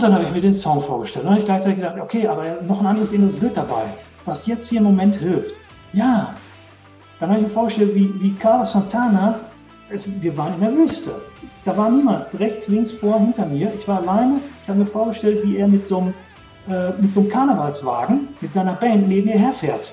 Und dann habe ich mir den Song vorgestellt. Dann habe ich gleichzeitig gedacht, okay, aber noch ein anderes inneres Bild dabei, was jetzt hier im Moment hilft. Ja, dann habe ich mir vorgestellt, wie, wie Carlos Santana, es, wir waren in der Wüste. Da war niemand, rechts, links, vor, hinter mir. Ich war alleine. Ich habe mir vorgestellt, wie er mit so einem, äh, mit so einem Karnevalswagen, mit seiner Band neben mir herfährt.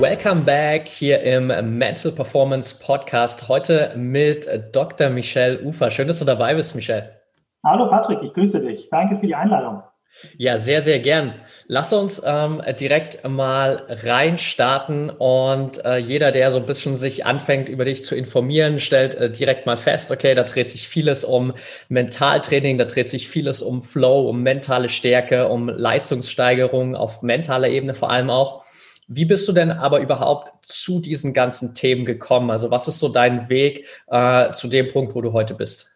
Welcome back hier im Mental Performance Podcast. Heute mit Dr. Michelle Ufer. Schön, dass du dabei bist, Michelle. Hallo Patrick, ich grüße dich. Danke für die Einladung. Ja, sehr, sehr gern. Lass uns ähm, direkt mal reinstarten und äh, jeder, der so ein bisschen sich anfängt, über dich zu informieren, stellt äh, direkt mal fest, okay, da dreht sich vieles um Mentaltraining, da dreht sich vieles um Flow, um mentale Stärke, um Leistungssteigerung auf mentaler Ebene vor allem auch. Wie bist du denn aber überhaupt zu diesen ganzen Themen gekommen? Also was ist so dein Weg äh, zu dem Punkt, wo du heute bist?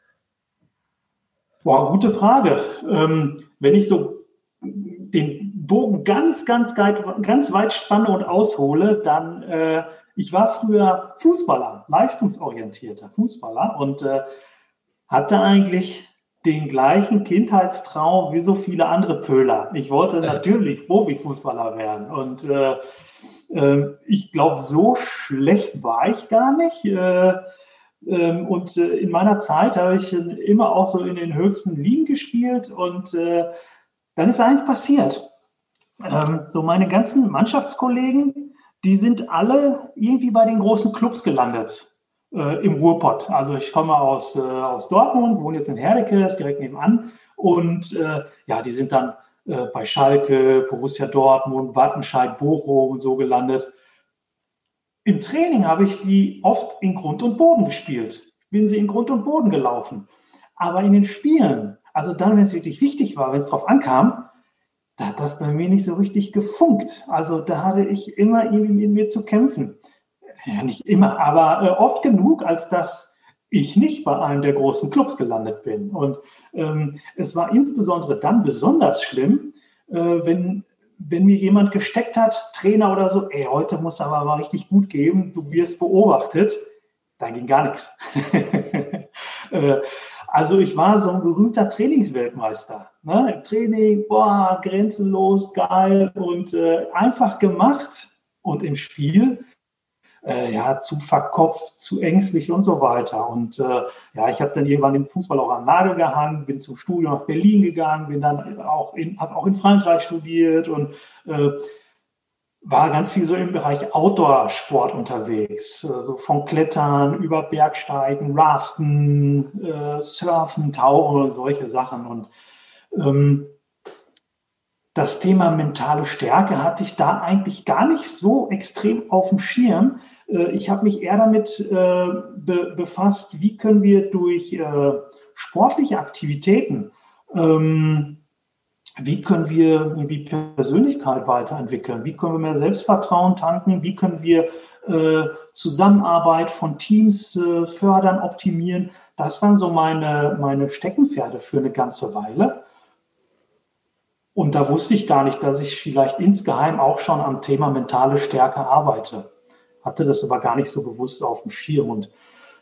Boah, gute Frage. Ähm, wenn ich so den Bogen ganz, ganz, ganz weit spanne und aushole, dann, äh, ich war früher Fußballer, leistungsorientierter Fußballer und äh, hatte eigentlich den gleichen Kindheitstraum wie so viele andere Pöler. Ich wollte natürlich Profifußballer werden und äh, äh, ich glaube, so schlecht war ich gar nicht. Äh, ähm, und äh, in meiner Zeit habe ich immer auch so in den höchsten Ligen gespielt und äh, dann ist eins passiert. Ähm, so meine ganzen Mannschaftskollegen, die sind alle irgendwie bei den großen Clubs gelandet äh, im Ruhrpott. Also ich komme aus, äh, aus Dortmund, wohne jetzt in Herdecke, ist direkt nebenan. Und äh, ja, die sind dann äh, bei Schalke, Borussia Dortmund, Wattenscheid, Bochum und so gelandet. Im Training habe ich die oft in Grund und Boden gespielt. Bin sie in Grund und Boden gelaufen. Aber in den Spielen, also dann, wenn es wirklich wichtig war, wenn es drauf ankam, da hat das bei mir nicht so richtig gefunkt. Also da hatte ich immer irgendwie mit mir zu kämpfen ja nicht immer, aber äh, oft genug, als dass ich nicht bei einem der großen Clubs gelandet bin. Und ähm, es war insbesondere dann besonders schlimm, äh, wenn, wenn mir jemand gesteckt hat, Trainer oder so, ey, heute muss aber mal richtig gut geben, du wirst beobachtet. Da ging gar nichts. äh, also ich war so ein berühmter Trainingsweltmeister. Ne? Im Training, boah, grenzenlos, geil und äh, einfach gemacht. Und im Spiel äh, ja, zu verkopft, zu ängstlich und so weiter. Und äh, ja, ich habe dann irgendwann den Fußball auch am Nagel gehangen, bin zum Studium nach Berlin gegangen, bin dann auch in, habe auch in Frankreich studiert und äh, war ganz viel so im Bereich Outdoor-Sport unterwegs, so also von Klettern über Bergsteigen, Raften, äh, Surfen, Tauchen und solche Sachen. Und ähm, das Thema mentale Stärke hatte ich da eigentlich gar nicht so extrem auf dem Schirm. Äh, ich habe mich eher damit äh, be befasst, wie können wir durch äh, sportliche Aktivitäten, ähm, wie können wir irgendwie Persönlichkeit weiterentwickeln, wie können wir mehr Selbstvertrauen tanken, wie können wir Zusammenarbeit von Teams fördern, optimieren. Das waren so meine, meine Steckenpferde für eine ganze Weile. Und da wusste ich gar nicht, dass ich vielleicht insgeheim auch schon am Thema mentale Stärke arbeite hatte das aber gar nicht so bewusst auf dem Schirm. Und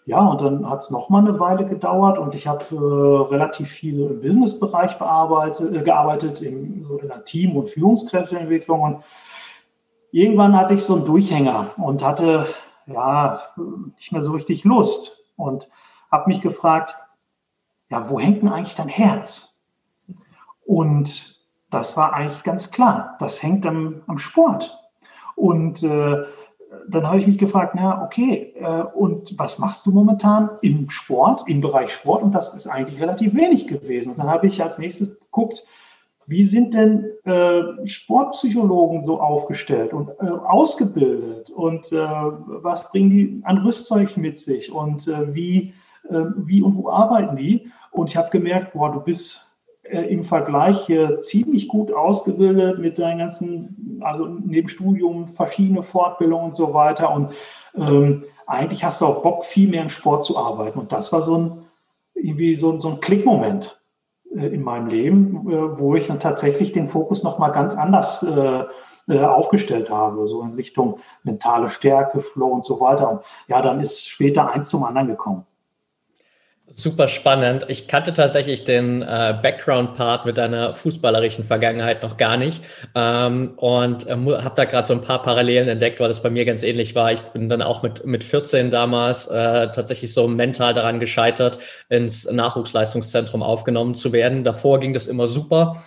ja, und dann hat es nochmal eine Weile gedauert und ich habe äh, relativ viel im Businessbereich bearbeitet, äh, gearbeitet, in so einer Team- und Führungskräfteentwicklung. Und irgendwann hatte ich so einen Durchhänger und hatte ja nicht mehr so richtig Lust und habe mich gefragt, ja, wo hängt denn eigentlich dein Herz? Und das war eigentlich ganz klar, das hängt am, am Sport. Und äh, dann habe ich mich gefragt, na okay, äh, und was machst du momentan im Sport, im Bereich Sport? Und das ist eigentlich relativ wenig gewesen. Und dann habe ich als nächstes geguckt, wie sind denn äh, Sportpsychologen so aufgestellt und äh, ausgebildet und was bringen die an Rüstzeug mit sich und wie, wie und wo arbeiten die? Und ich habe gemerkt, boah, du bist im Vergleich ziemlich gut ausgebildet mit deinen ganzen, also neben Studium, verschiedene Fortbildungen und so weiter. Und ähm, eigentlich hast du auch Bock, viel mehr im Sport zu arbeiten. Und das war so ein, irgendwie so, so ein Klickmoment äh, in meinem Leben, äh, wo ich dann tatsächlich den Fokus nochmal ganz anders äh, aufgestellt habe, so in Richtung mentale Stärke, Flow und so weiter. Und ja, dann ist später eins zum anderen gekommen. Super spannend. Ich kannte tatsächlich den äh, Background-Part mit deiner fußballerischen Vergangenheit noch gar nicht ähm, und äh, habe da gerade so ein paar Parallelen entdeckt, weil das bei mir ganz ähnlich war. Ich bin dann auch mit, mit 14 damals äh, tatsächlich so mental daran gescheitert, ins Nachwuchsleistungszentrum aufgenommen zu werden. Davor ging das immer super.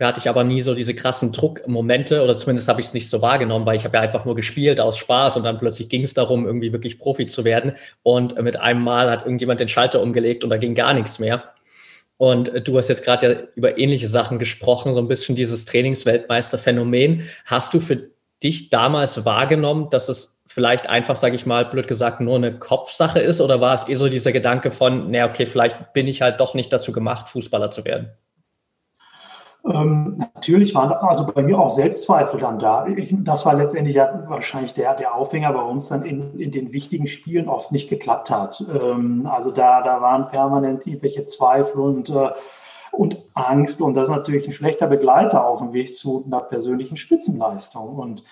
Da hatte ich aber nie so diese krassen Druckmomente oder zumindest habe ich es nicht so wahrgenommen, weil ich habe ja einfach nur gespielt aus Spaß und dann plötzlich ging es darum, irgendwie wirklich Profi zu werden. Und mit einem Mal hat irgendjemand den Schalter umgelegt und da ging gar nichts mehr. Und du hast jetzt gerade ja über ähnliche Sachen gesprochen, so ein bisschen dieses Trainingsweltmeisterphänomen. Hast du für dich damals wahrgenommen, dass es vielleicht einfach, sage ich mal, blöd gesagt, nur eine Kopfsache ist? Oder war es eh so dieser Gedanke von, naja, okay, vielleicht bin ich halt doch nicht dazu gemacht, Fußballer zu werden? Ähm, natürlich waren also bei mir auch Selbstzweifel dann da. Ich, das war letztendlich ja wahrscheinlich der, der Aufhänger bei uns dann in, in den wichtigen Spielen oft nicht geklappt hat. Ähm, also da, da waren permanent irgendwelche Zweifel und, äh, und Angst und das ist natürlich ein schlechter Begleiter auf dem Weg zu einer persönlichen Spitzenleistung. Und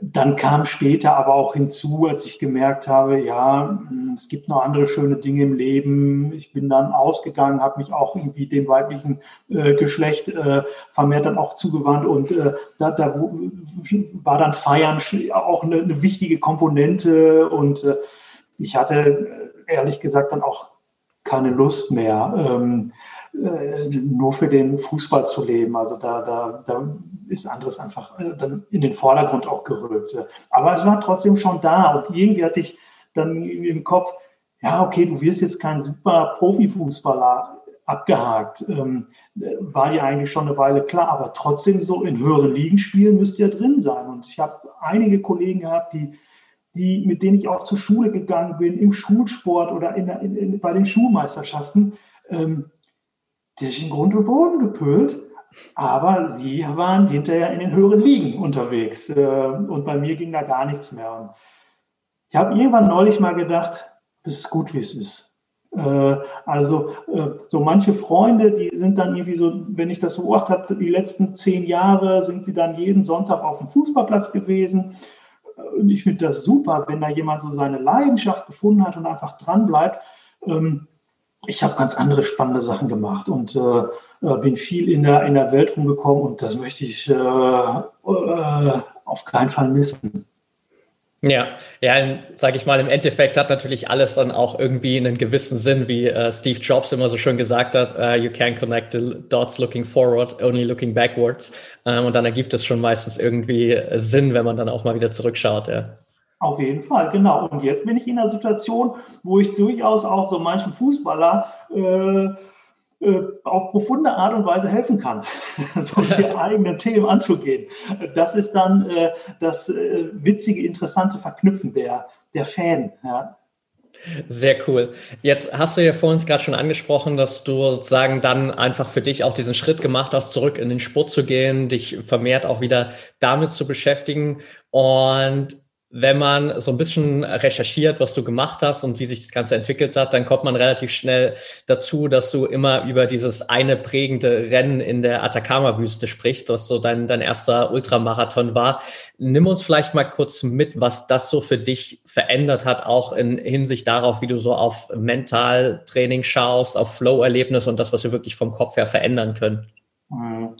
dann kam später aber auch hinzu, als ich gemerkt habe, ja, es gibt noch andere schöne Dinge im Leben. Ich bin dann ausgegangen, habe mich auch irgendwie dem weiblichen äh, Geschlecht äh, vermehrt dann auch zugewandt und äh, da, da war dann Feiern auch eine, eine wichtige Komponente und äh, ich hatte äh, ehrlich gesagt dann auch keine Lust mehr. Ähm, äh, nur für den Fußball zu leben. Also da, da, da ist anderes einfach äh, dann in den Vordergrund auch gerückt. Aber es war trotzdem schon da und irgendwie hatte ich dann im Kopf, ja, okay, du wirst jetzt kein super Profifußballer abgehakt. Ähm, war ja eigentlich schon eine Weile klar, aber trotzdem so in höheren Ligen spielen müsst ihr drin sein. Und ich habe einige Kollegen gehabt, die, die, mit denen ich auch zur Schule gegangen bin, im Schulsport oder in, in, in bei den Schulmeisterschaften. Ähm, ist in Grund und Boden gepölt. Aber sie waren hinterher in den höheren Ligen unterwegs. Äh, und bei mir ging da gar nichts mehr. Und ich habe irgendwann neulich mal gedacht, es ist gut, wie es ist. Äh, also äh, so manche Freunde, die sind dann irgendwie so, wenn ich das beobachtet habe, die letzten zehn Jahre sind sie dann jeden Sonntag auf dem Fußballplatz gewesen. Und ich finde das super, wenn da jemand so seine Leidenschaft gefunden hat und einfach dran bleibt. Ähm, ich habe ganz andere spannende Sachen gemacht und äh, äh, bin viel in der, in der Welt rumgekommen und das möchte ich äh, äh, auf keinen Fall missen. Ja, ja, sage ich mal, im Endeffekt hat natürlich alles dann auch irgendwie einen gewissen Sinn, wie äh, Steve Jobs immer so schön gesagt hat, uh, you can connect the dots looking forward, only looking backwards. Ähm, und dann ergibt es schon meistens irgendwie Sinn, wenn man dann auch mal wieder zurückschaut, ja. Auf jeden Fall, genau. Und jetzt bin ich in einer Situation, wo ich durchaus auch so manchen Fußballer äh, äh, auf profunde Art und Weise helfen kann, solche eigenen Themen anzugehen. Das ist dann äh, das äh, witzige, interessante Verknüpfen der, der Fan. Ja. Sehr cool. Jetzt hast du ja vor uns gerade schon angesprochen, dass du sozusagen dann einfach für dich auch diesen Schritt gemacht hast, zurück in den Sport zu gehen, dich vermehrt auch wieder damit zu beschäftigen. Und wenn man so ein bisschen recherchiert, was du gemacht hast und wie sich das Ganze entwickelt hat, dann kommt man relativ schnell dazu, dass du immer über dieses eine prägende Rennen in der Atacama-Wüste sprichst, was so dein, dein erster Ultramarathon war. Nimm uns vielleicht mal kurz mit, was das so für dich verändert hat, auch in Hinsicht darauf, wie du so auf Mentaltraining schaust, auf Flow-Erlebnis und das, was wir wirklich vom Kopf her verändern können. Mhm.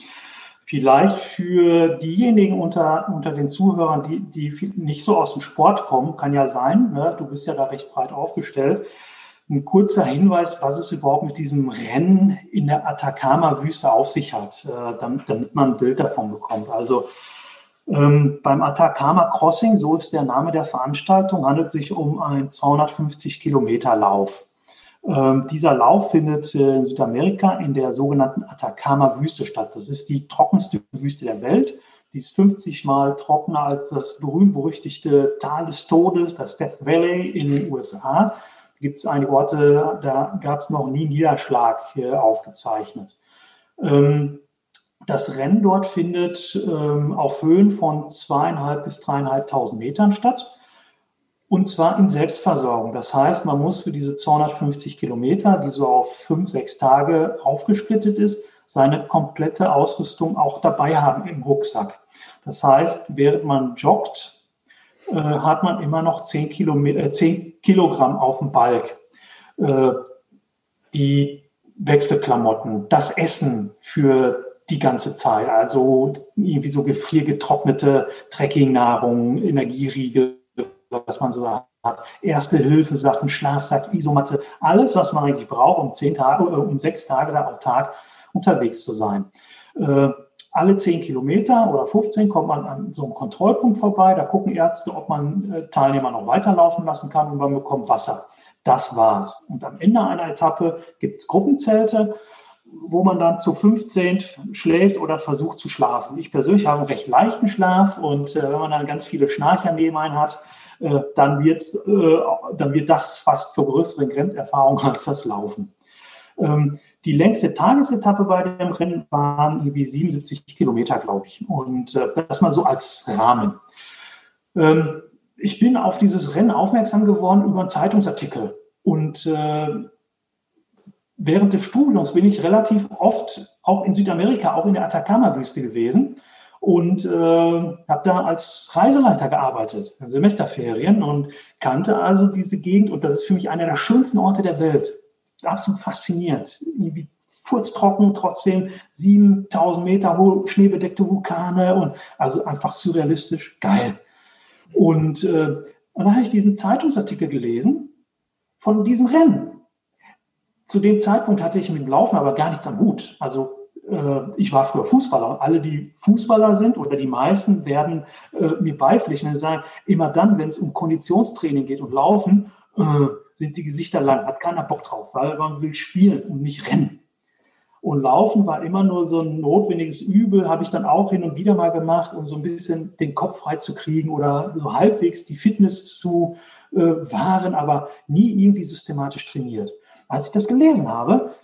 Vielleicht für diejenigen unter, unter den Zuhörern, die, die nicht so aus dem Sport kommen, kann ja sein, ne? du bist ja da recht breit aufgestellt. Ein kurzer Hinweis, was es überhaupt mit diesem Rennen in der Atacama-Wüste auf sich hat, äh, damit, damit man ein Bild davon bekommt. Also ähm, beim Atacama Crossing, so ist der Name der Veranstaltung, handelt es sich um einen 250 Kilometer Lauf. Ähm, dieser Lauf findet äh, in Südamerika in der sogenannten Atacama-Wüste statt. Das ist die trockenste Wüste der Welt. Die ist 50 Mal trockener als das berühmt-berüchtigte Tal des Todes, das Death Valley in den USA. Da gibt es einige Orte, da gab es noch nie Niederschlag aufgezeichnet. Ähm, das Rennen dort findet ähm, auf Höhen von zweieinhalb bis dreieinhalbtausend Metern statt. Und zwar in Selbstversorgung. Das heißt, man muss für diese 250 Kilometer, die so auf fünf, sechs Tage aufgesplittet ist, seine komplette Ausrüstung auch dabei haben im Rucksack. Das heißt, während man joggt, äh, hat man immer noch 10, Kilometer, äh, 10 Kilogramm auf dem Balk. Äh, die Wechselklamotten, das Essen für die ganze Zeit, also irgendwie so gefriergetrocknete Trekkingnahrung, Energieriegel, was man so hat, erste Hilfe Sachen, Schlafsack, Isomatte, alles, was man eigentlich braucht, um zehn Tage, äh, um sechs Tage da am Tag unterwegs zu sein. Äh, alle zehn Kilometer oder 15 kommt man an so einem Kontrollpunkt vorbei. Da gucken Ärzte, ob man äh, Teilnehmer noch weiterlaufen lassen kann und man bekommt Wasser. Das war's. Und am Ende einer Etappe gibt es Gruppenzelte, wo man dann zu 15 schläft oder versucht zu schlafen. Ich persönlich habe einen recht leichten Schlaf und äh, wenn man dann ganz viele Schnarcher neben einen hat, äh, dann, wird's, äh, dann wird das fast zur größeren Grenzerfahrung als das Laufen. Ähm, die längste Tagesetappe bei dem Rennen waren irgendwie 77 Kilometer, glaube ich. Und äh, das mal so als Rahmen. Ähm, ich bin auf dieses Rennen aufmerksam geworden über einen Zeitungsartikel. Und äh, während des Studiums bin ich relativ oft auch in Südamerika, auch in der Atacama-Wüste gewesen und äh, habe da als Reiseleiter gearbeitet in Semesterferien und kannte also diese Gegend und das ist für mich einer der schönsten Orte der Welt. Absolut fasziniert. Irgendwie furztrocken, trotzdem 7000 Meter hohe schneebedeckte Vulkane und also einfach surrealistisch geil. Und, äh, und dann habe ich diesen Zeitungsartikel gelesen von diesem Rennen. Zu dem Zeitpunkt hatte ich mit dem Laufen aber gar nichts am Hut. Also ich war früher Fußballer. Alle, die Fußballer sind oder die meisten werden äh, mir beipflichten und sagen, immer dann, wenn es um Konditionstraining geht und Laufen, äh, sind die Gesichter lang, hat keiner Bock drauf, weil man will spielen und nicht rennen. Und Laufen war immer nur so ein notwendiges Übel, habe ich dann auch hin und wieder mal gemacht, um so ein bisschen den Kopf frei zu kriegen oder so halbwegs die Fitness zu äh, wahren, aber nie irgendwie systematisch trainiert. Als ich das gelesen habe,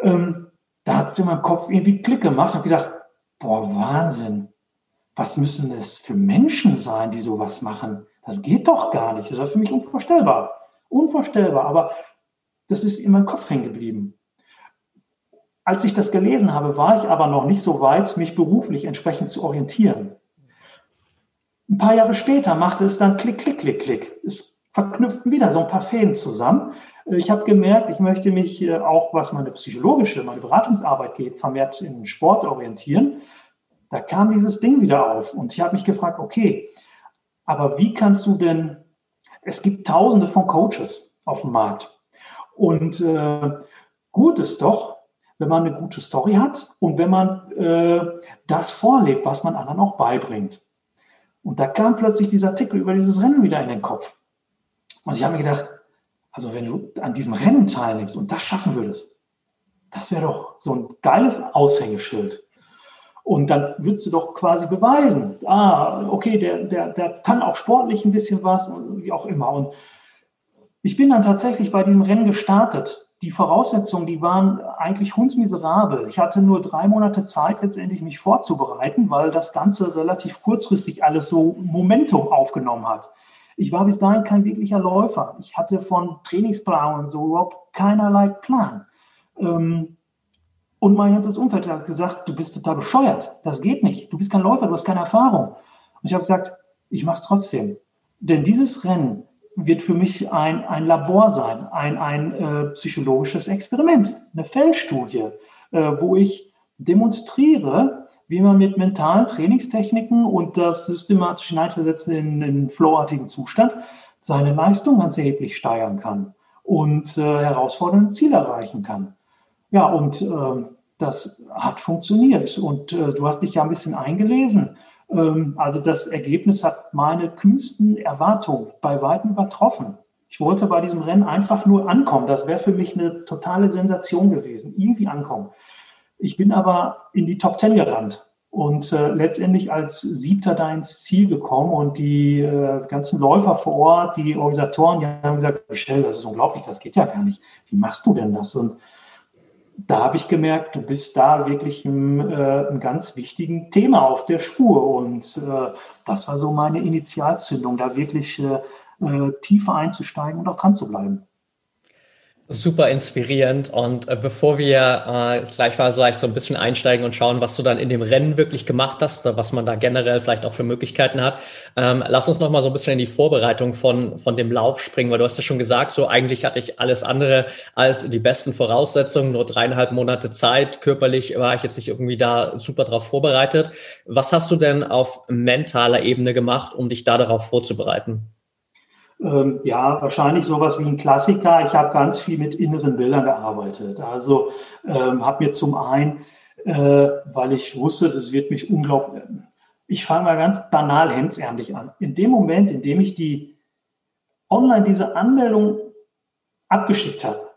ähm, da hat es in meinem Kopf irgendwie Klick gemacht und gedacht, boah, Wahnsinn. Was müssen das für Menschen sein, die sowas machen? Das geht doch gar nicht. Das war für mich unvorstellbar. Unvorstellbar. Aber das ist in meinem Kopf hängen geblieben. Als ich das gelesen habe, war ich aber noch nicht so weit, mich beruflich entsprechend zu orientieren. Ein paar Jahre später machte es dann Klick, Klick, Klick, Klick. Es verknüpften wieder so ein paar Fäden zusammen. Ich habe gemerkt, ich möchte mich äh, auch, was meine psychologische, meine Beratungsarbeit geht, vermehrt in Sport orientieren. Da kam dieses Ding wieder auf und ich habe mich gefragt, okay, aber wie kannst du denn, es gibt tausende von Coaches auf dem Markt und äh, gut ist doch, wenn man eine gute Story hat und wenn man äh, das vorlebt, was man anderen auch beibringt. Und da kam plötzlich dieser Artikel über dieses Rennen wieder in den Kopf. Und ich habe mir gedacht, also wenn du an diesem Rennen teilnimmst und das schaffen würdest, das wäre doch so ein geiles Aushängeschild. Und dann würdest du doch quasi beweisen, ah, okay, der, der, der kann auch sportlich ein bisschen was und wie auch immer. Und ich bin dann tatsächlich bei diesem Rennen gestartet die Voraussetzungen, die waren eigentlich hundsmiserabel. Ich hatte nur drei Monate Zeit, letztendlich mich vorzubereiten, weil das Ganze relativ kurzfristig alles so Momentum aufgenommen hat. Ich war bis dahin kein wirklicher Läufer. Ich hatte von Trainingsplan und so überhaupt keinerlei Plan. Ähm, und mein ganzes Umfeld hat gesagt, du bist total bescheuert. Das geht nicht. Du bist kein Läufer, du hast keine Erfahrung. Und ich habe gesagt, ich mache es trotzdem. Denn dieses Rennen wird für mich ein, ein Labor sein, ein, ein äh, psychologisches Experiment, eine Feldstudie, äh, wo ich demonstriere, wie man mit mentalen Trainingstechniken und das systematisch Hineinversetzen in einen flowartigen Zustand seine Leistung ganz erheblich steigern kann und äh, herausfordernde Ziele erreichen kann. Ja, und äh, das hat funktioniert. Und äh, du hast dich ja ein bisschen eingelesen. Ähm, also das Ergebnis hat meine kühnsten Erwartungen bei weitem übertroffen. Ich wollte bei diesem Rennen einfach nur ankommen. Das wäre für mich eine totale Sensation gewesen. Irgendwie ankommen. Ich bin aber in die Top Ten gerannt und äh, letztendlich als Siebter da ins Ziel gekommen und die äh, ganzen Läufer vor Ort, die Organisatoren, die haben gesagt, Michelle, das ist unglaublich, das geht ja gar nicht. Wie machst du denn das? Und da habe ich gemerkt, du bist da wirklich im, äh, einem ganz wichtigen Thema auf der Spur. Und äh, das war so meine Initialzündung, da wirklich äh, äh tiefer einzusteigen und auch dran zu bleiben. Super inspirierend. Und äh, bevor wir äh, gleich mal vielleicht so ein bisschen einsteigen und schauen, was du dann in dem Rennen wirklich gemacht hast oder was man da generell vielleicht auch für Möglichkeiten hat, ähm, lass uns noch mal so ein bisschen in die Vorbereitung von, von dem Lauf springen, weil du hast ja schon gesagt, so eigentlich hatte ich alles andere als die besten Voraussetzungen, nur dreieinhalb Monate Zeit. Körperlich war ich jetzt nicht irgendwie da super drauf vorbereitet. Was hast du denn auf mentaler Ebene gemacht, um dich da darauf vorzubereiten? Ähm, ja, wahrscheinlich sowas wie ein Klassiker. Ich habe ganz viel mit inneren Bildern gearbeitet. Also ähm, habe mir zum einen, äh, weil ich wusste, das wird mich unglaublich. Ich fange mal ganz banal hemdsärmlich an. In dem Moment, in dem ich die online diese Anmeldung abgeschickt habe,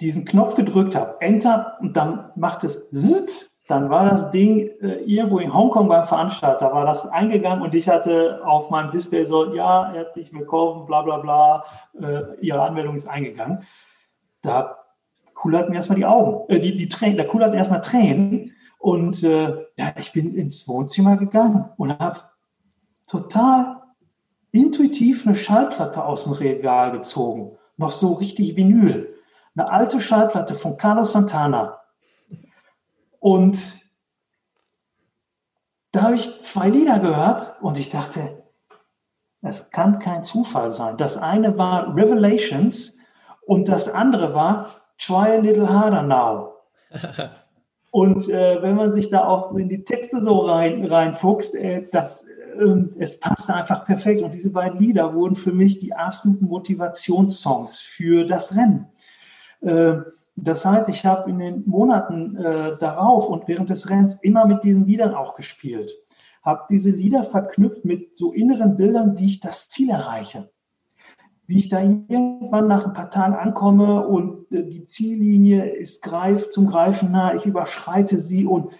diesen Knopf gedrückt habe, Enter, und dann macht es Sitz, dann war das Ding äh, irgendwo in Hongkong beim Veranstalter, war das eingegangen und ich hatte auf meinem Display so, ja, herzlich willkommen, bla bla bla, äh, Ihre Anmeldung ist eingegangen. Da kullerten erstmal die Augen, äh, die, die Tränen, da kullerten erstmal Tränen und äh, ja, ich bin ins Wohnzimmer gegangen und habe total intuitiv eine Schallplatte aus dem Regal gezogen, noch so richtig Vinyl. Eine alte Schallplatte von Carlos Santana, und da habe ich zwei Lieder gehört und ich dachte, es kann kein Zufall sein. Das eine war Revelations und das andere war Try a Little Harder Now. und äh, wenn man sich da auch in die Texte so rein, reinfuchst, äh, das, äh, es passte einfach perfekt. Und diese beiden Lieder wurden für mich die absoluten Motivationssongs für das Rennen. Äh, das heißt, ich habe in den Monaten äh, darauf und während des Rennens immer mit diesen Liedern auch gespielt. Habe diese Lieder verknüpft mit so inneren Bildern, wie ich das Ziel erreiche. Wie ich da irgendwann nach ein paar Tagen ankomme und äh, die Ziellinie ist greif, zum Greifen nah, ich überschreite sie und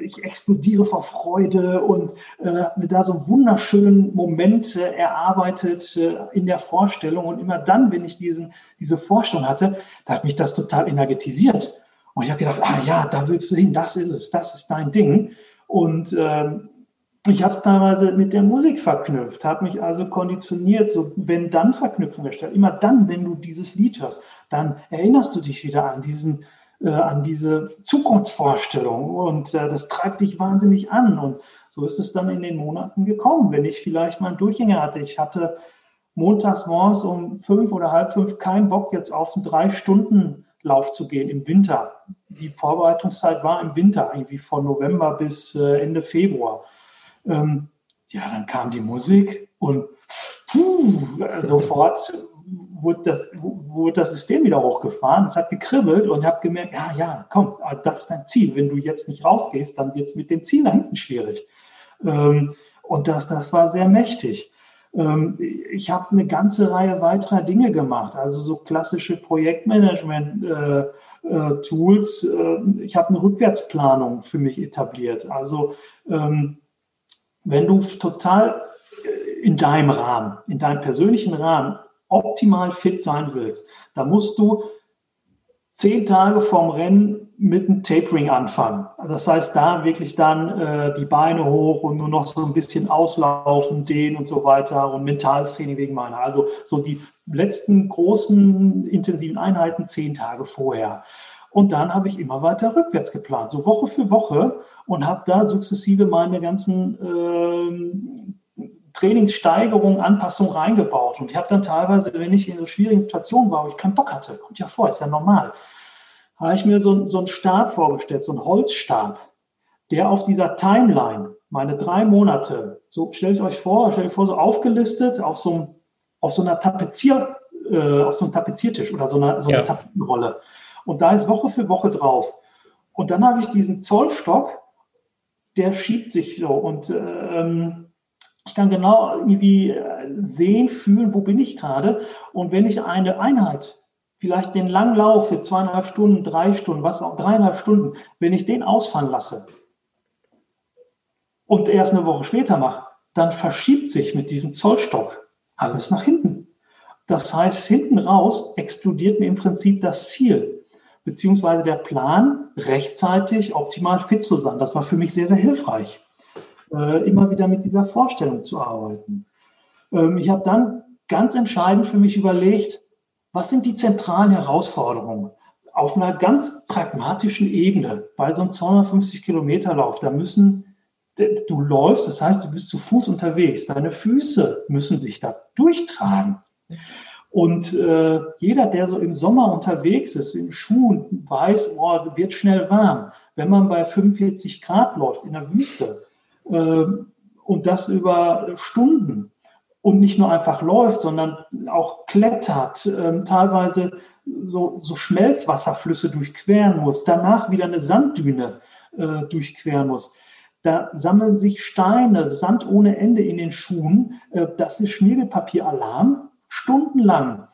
ich explodiere vor Freude und äh, mir da so wunderschönen Moment äh, erarbeitet äh, in der Vorstellung. Und immer dann, wenn ich diesen, diese Vorstellung hatte, da hat mich das total energetisiert. Und ich habe gedacht, ah ja, da willst du hin, das ist es, das ist dein Ding. Und ähm, ich habe es teilweise mit der Musik verknüpft, habe mich also konditioniert, so wenn dann Verknüpfung erstellt. Immer dann, wenn du dieses Lied hörst, dann erinnerst du dich wieder an diesen äh, an diese Zukunftsvorstellung und äh, das treibt dich wahnsinnig an. Und so ist es dann in den Monaten gekommen, wenn ich vielleicht mal einen Durchhänger hatte. Ich hatte montags morgens um fünf oder halb fünf keinen Bock, jetzt auf einen drei Stunden Lauf zu gehen im Winter. Die Vorbereitungszeit war im Winter, irgendwie von November bis äh, Ende Februar. Ähm, ja, dann kam die Musik und puh, sofort wurde das, wurde das System wieder hochgefahren, es hat gekribbelt und ich habe gemerkt, ja, ja, komm, das ist dein Ziel. Wenn du jetzt nicht rausgehst, dann wird es mit dem Ziel hinten schwierig. Ähm, und das, das war sehr mächtig. Ähm, ich habe eine ganze Reihe weiterer Dinge gemacht, also so klassische Projektmanagement-Tools. Äh, äh, ich habe eine Rückwärtsplanung für mich etabliert. Also ähm, wenn du total in deinem Rahmen, in deinem persönlichen Rahmen optimal fit sein willst, dann musst du zehn Tage vorm Rennen mit einem Tapering anfangen. Das heißt, da wirklich dann äh, die Beine hoch und nur noch so ein bisschen auslaufen, dehnen und so weiter und mentales wegen meiner. Also so die letzten großen intensiven Einheiten zehn Tage vorher. Und dann habe ich immer weiter rückwärts geplant, so Woche für Woche und habe da sukzessive meine ganzen äh, Trainingssteigerung, Anpassung reingebaut. Und ich habe dann teilweise, wenn ich in so schwierigen Situationen war, wo ich keinen Bock hatte, kommt ja vor, ist ja normal, habe ich mir so, so einen Stab vorgestellt, so einen Holzstab, der auf dieser Timeline, meine drei Monate, so stellt euch vor, stellt euch vor, so aufgelistet auf so, auf so einer Tapezier, äh, auf so einem Tapeziertisch oder so einer, so einer ja. Tapetenrolle. Und da ist Woche für Woche drauf. Und dann habe ich diesen Zollstock, der schiebt sich so und ähm, Ich kann genau irgendwie äh, sehen, fühlen, wo bin ich gerade. Und wenn ich eine Einheit, vielleicht den langen Lauf für zweieinhalb Stunden, drei Stunden, was auch dreieinhalb Stunden, wenn ich den ausfallen lasse und erst eine Woche später mache, dann verschiebt sich mit diesem Zollstock alles nach hinten. Das heißt, hinten raus explodiert mir im Prinzip das Ziel, beziehungsweise der Plan, rechtzeitig optimal fit zu sein. Das war für mich sehr, sehr hilfreich, äh, immer wieder mit dieser Vorstellung zu arbeiten. Ähm, ich habe dann ganz entscheidend für mich überlegt, was sind die zentralen Herausforderungen? Auf einer ganz pragmatischen Ebene, bei so einem 250 Kilometer Lauf, da müssen du läufst, das heißt, du bist zu Fuß unterwegs. Deine Füße müssen dich da durchtragen. Und äh, jeder, der so im Sommer unterwegs ist, in Schuhen, weiß, oh, wird schnell warm. Wenn man bei 45 Grad läuft in der Wüste und das über Stunden und nicht nur einfach läuft, sondern auch klettert, äh, teilweise so, so Schmelzwasserflüsse durchqueren muss, danach wieder eine Sanddüne äh, durchqueren muss da sammeln sich Steine, Sand ohne Ende in den Schuhen. Äh, das ist Schmiergelpapieralarm, stundenlang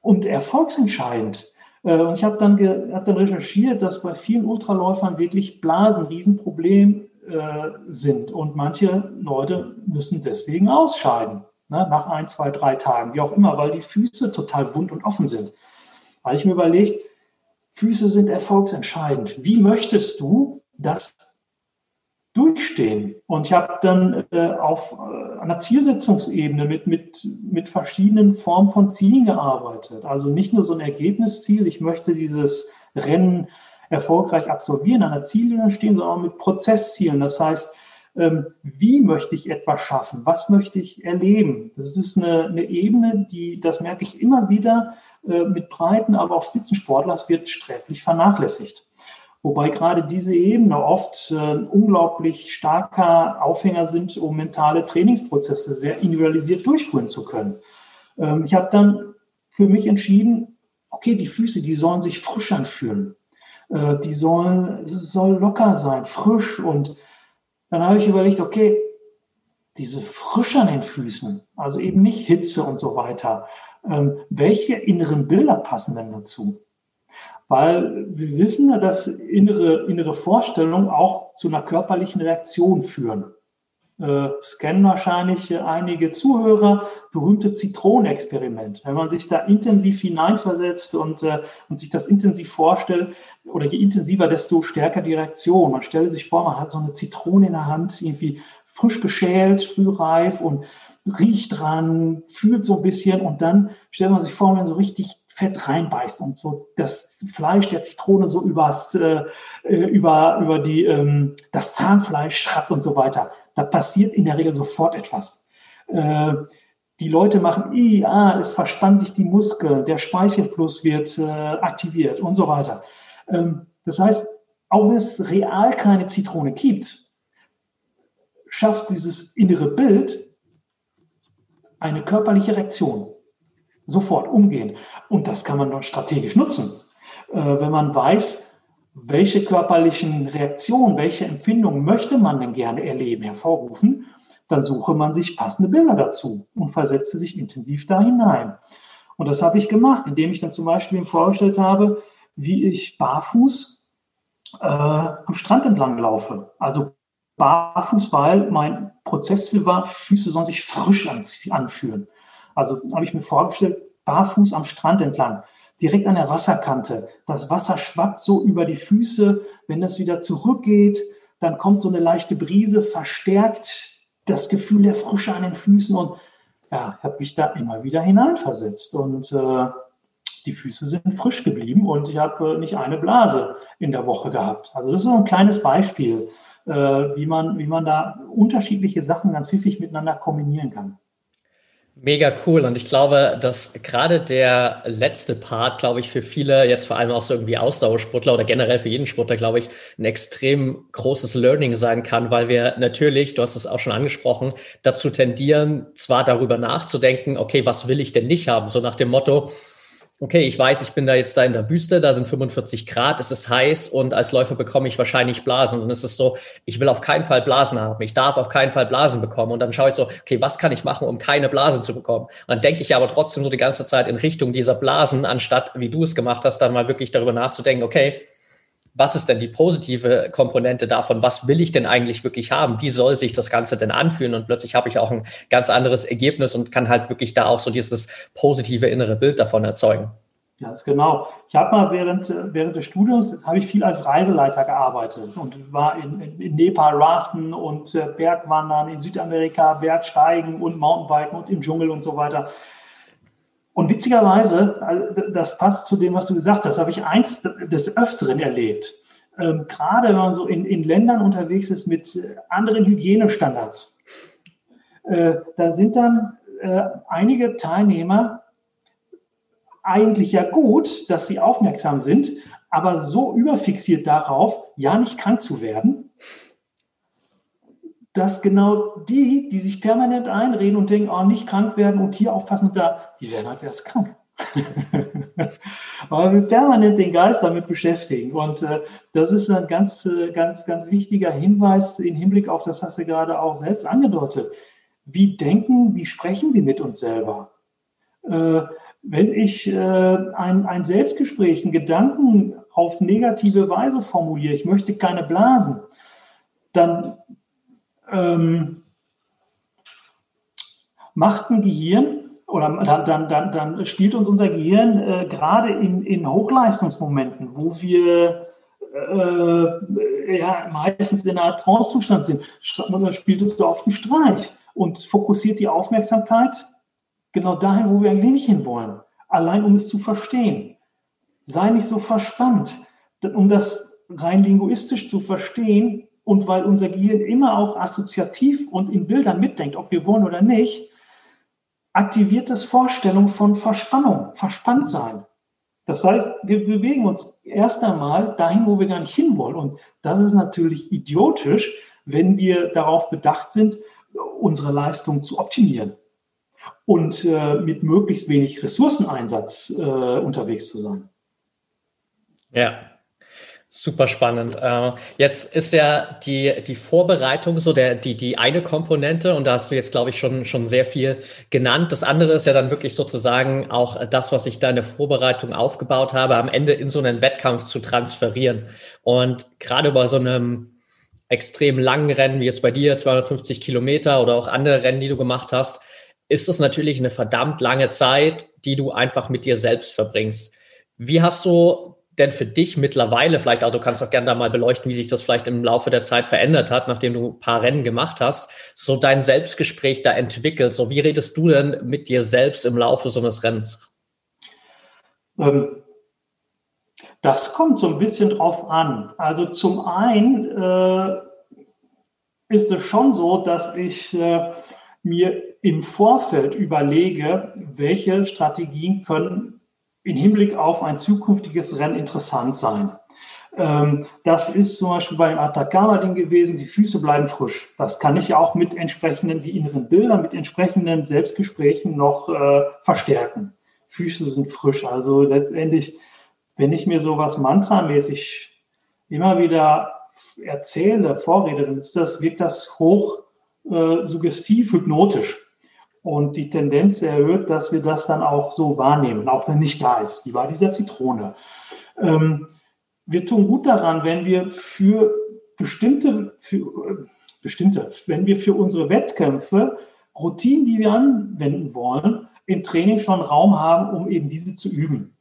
und erfolgsentscheidend. Äh, und ich habe dann, hab dann recherchiert, dass bei vielen Ultraläufern wirklich Blasen ein Riesenproblem äh, sind. Und manche Leute müssen deswegen ausscheiden. Ne, nach ein, zwei, drei Tagen, wie auch immer, weil die Füße total wund und offen sind. Weil ich mir überlegt, Füße sind erfolgsentscheidend. Wie möchtest du, dass durchstehen. Und ich habe dann äh, auf äh, einer Zielsetzungsebene mit, mit, mit verschiedenen Formen von Zielen gearbeitet. Also nicht nur so ein Ergebnisziel, ich möchte dieses Rennen erfolgreich absolvieren, an der Ziellinie stehen, sondern mit Prozesszielen. Das heißt, ähm, wie möchte ich etwas schaffen? Was möchte ich erleben? Das ist eine, eine Ebene, die, das merke ich immer wieder, äh, mit Breiten, aber auch Spitzensportlers wird sträflich vernachlässigt. Wobei gerade diese Ebene oft äh, unglaublich starker Aufhänger sind, um mentale Trainingsprozesse sehr individualisiert durchführen zu können. Ähm, ich habe dann für mich entschieden, okay, die Füße, die sollen sich frisch anfühlen. Äh, die sollen, soll locker sein, frisch. Und dann habe ich überlegt, okay, diese frisch an den Füßen, also eben nicht Hitze und so weiter, ähm, welche inneren Bilder passen denn dazu? weil wir wissen, dass innere, innere Vorstellungen auch zu einer körperlichen Reaktion führen. Äh, scannen wahrscheinlich einige Zuhörer, berühmte Zitronenexperiment. Wenn man sich da intensiv hineinversetzt und, äh, und sich das intensiv vorstellt, oder je intensiver, desto stärker die Reaktion. Man stellt sich vor, man hat so eine Zitrone in der Hand, irgendwie frisch geschält, frühreif und riecht dran, fühlt so ein bisschen und dann stellt man sich vor, wenn so richtig Fett reinbeißt und so das Fleisch der Zitrone so übers, äh, äh, über, über die, ähm, das Zahnfleisch schrappt und so weiter. Da passiert in der Regel sofort etwas. Äh, die Leute machen, i, ah, es verspannen sich die Muskeln, der Speichelfluss wird äh, aktiviert und so weiter. Ähm, das heißt, auch wenn es real keine Zitrone gibt, schafft dieses innere Bild eine körperliche Reaktion sofort umgehen. Und das kann man dann strategisch nutzen. Äh, wenn man weiß, welche körperlichen Reaktionen, welche Empfindungen möchte man denn gerne erleben, hervorrufen, dann suche man sich passende Bilder dazu und versetze sich intensiv da hinein. Und das habe ich gemacht, indem ich dann zum Beispiel vorgestellt habe, wie ich barfuß äh, am Strand entlang laufe. Also barfuß, weil mein Prozessziel war, Füße sollen sich frisch anfühlen. Also habe ich mir vorgestellt, barfuß am Strand entlang, direkt an der Wasserkante. Das Wasser schwappt so über die Füße. Wenn das wieder zurückgeht, dann kommt so eine leichte Brise, verstärkt das Gefühl der Frische an den Füßen und ja, habe mich da immer wieder hineinversetzt und äh, die Füße sind frisch geblieben und ich habe äh, nicht eine Blase in der Woche gehabt. Also das ist so ein kleines Beispiel, äh, wie, man, wie man da unterschiedliche Sachen ganz pfiffig miteinander kombinieren kann. Mega cool. Und ich glaube, dass gerade der letzte Part, glaube ich, für viele, jetzt vor allem auch so irgendwie Ausdauersportler oder generell für jeden Sportler, glaube ich, ein extrem großes Learning sein kann, weil wir natürlich, du hast es auch schon angesprochen, dazu tendieren, zwar darüber nachzudenken, okay, was will ich denn nicht haben? So nach dem Motto, okay, ich weiß, ich bin da jetzt da in der Wüste, da sind 45 Grad, es ist heiß und als Läufer bekomme ich wahrscheinlich Blasen. Und es ist so, ich will auf keinen Fall Blasen haben. Ich darf auf keinen Fall Blasen bekommen. Und dann schaue ich so, okay, was kann ich machen, um keine Blasen zu bekommen? Und dann denke ich aber trotzdem so die ganze Zeit in Richtung dieser Blasen, anstatt, wie du es gemacht hast, dann mal wirklich darüber nachzudenken, okay, was ist denn die positive Komponente davon? Was will ich denn eigentlich wirklich haben? Wie soll sich das Ganze denn anfühlen? Und plötzlich habe ich auch ein ganz anderes Ergebnis und kann halt wirklich da auch so dieses positive innere Bild davon erzeugen. Ganz genau. Ich habe mal während, während des Studiums habe ich viel als Reiseleiter gearbeitet und war in, in Nepal raften und äh, Bergwandern, in Südamerika Bergsteigen und Mountainbiken und im Dschungel und so weiter. Und witzigerweise, das passt zu dem, was du gesagt hast, habe ich eins des Öfteren erlebt. Ähm, gerade wenn man so in, in Ländern unterwegs ist mit anderen Hygienestandards, äh, da sind dann äh, einige Teilnehmer eigentlich ja gut, dass sie aufmerksam sind, aber so überfixiert darauf, ja nicht krank zu werden, dass genau die, die sich permanent einreden und denken, oh, nicht krank werden und hier aufpassen da, die werden als erstes krank. Aber wir permanent den Geist damit beschäftigen. Und äh, das ist ein ganz, äh, ganz, ganz wichtiger Hinweis im Hinblick auf, das hast du gerade auch selbst angedeutet. Wie denken, wie sprechen wir mit uns selber? Äh, wenn ich äh, ein, ein Selbstgespräch, einen Gedanken auf negative Weise formuliere, ich möchte keine Blasen, dann ähm, macht ein Gehirn oder dann, dann, dann, dann spielt uns unser Gehirn äh, gerade in, in Hochleistungsmomenten, wo wir äh, ja, meistens in einer Trance-Zustand sind, spielt uns da oft einen Streich und fokussiert die Aufmerksamkeit genau dahin, wo wir eigentlich nicht hinwollen. Allein um es zu verstehen. Sei nicht so verspannt. Um das rein linguistisch zu verstehen, und weil unser Gehirn immer auch assoziativ und in Bildern mitdenkt, ob wir wollen oder nicht, aktiviert es Vorstellung von Verspannung, verspannt sein. Das heißt, wir bewegen uns erst einmal dahin, wo wir gar nicht hinwollen. Und das ist natürlich idiotisch, wenn wir darauf bedacht sind, unsere Leistung zu optimieren und äh, mit möglichst wenig Ressourceneinsatz äh, unterwegs zu sein. Ja, Super spannend. Äh, jetzt ist ja die, die Vorbereitung so der, die, die eine Komponente und da hast du jetzt, glaube ich, schon, schon sehr viel genannt. Das andere ist ja dann wirklich sozusagen auch das, was ich da in der Vorbereitung aufgebaut habe, am Ende in so einen Wettkampf zu transferieren. Und gerade bei so einem extrem langen Rennen, wie jetzt bei dir, 250 Kilometer oder auch andere Rennen, die du gemacht hast, ist es natürlich eine verdammt lange Zeit, die du einfach mit dir selbst verbringst. Wie hast du denn für dich mittlerweile, vielleicht auch, du kannst auch gerne da mal beleuchten, wie sich das vielleicht im Laufe der Zeit verändert hat, nachdem du ein paar Rennen gemacht hast, so dein Selbstgespräch da entwickelt? So, wie redest du denn mit dir selbst im Laufe so eines Rennens? Ähm, das kommt so ein bisschen drauf an. Also zum einen äh, ist es schon so, dass ich äh, mir im Vorfeld überlege, welche Strategien können im Hinblick auf ein zukünftiges Rennen interessant sein. Ähm, das ist zum Beispiel beim Atacama-Ding gewesen, die Füße bleiben frisch. Das kann ich auch mit entsprechenden, die inneren Bilder, mit entsprechenden Selbstgesprächen noch äh, verstärken. Füße sind frisch. Also letztendlich, wenn ich mir sowas mantramäßig immer wieder erzähle, vorrede, dann ist das, wirkt das hoch äh, suggestiv, hypnotisch und die Tendenz erhöht, dass wir das dann auch so wahrnehmen, auch wenn nicht da ist, wie bei dieser Zitrone. Ähm, wir tun gut daran, wenn wir für bestimmte, für, äh, bestimmte, wenn wir für unsere Wettkämpfe Routinen, die wir anwenden wollen, im Training schon Raum haben, um eben diese zu üben.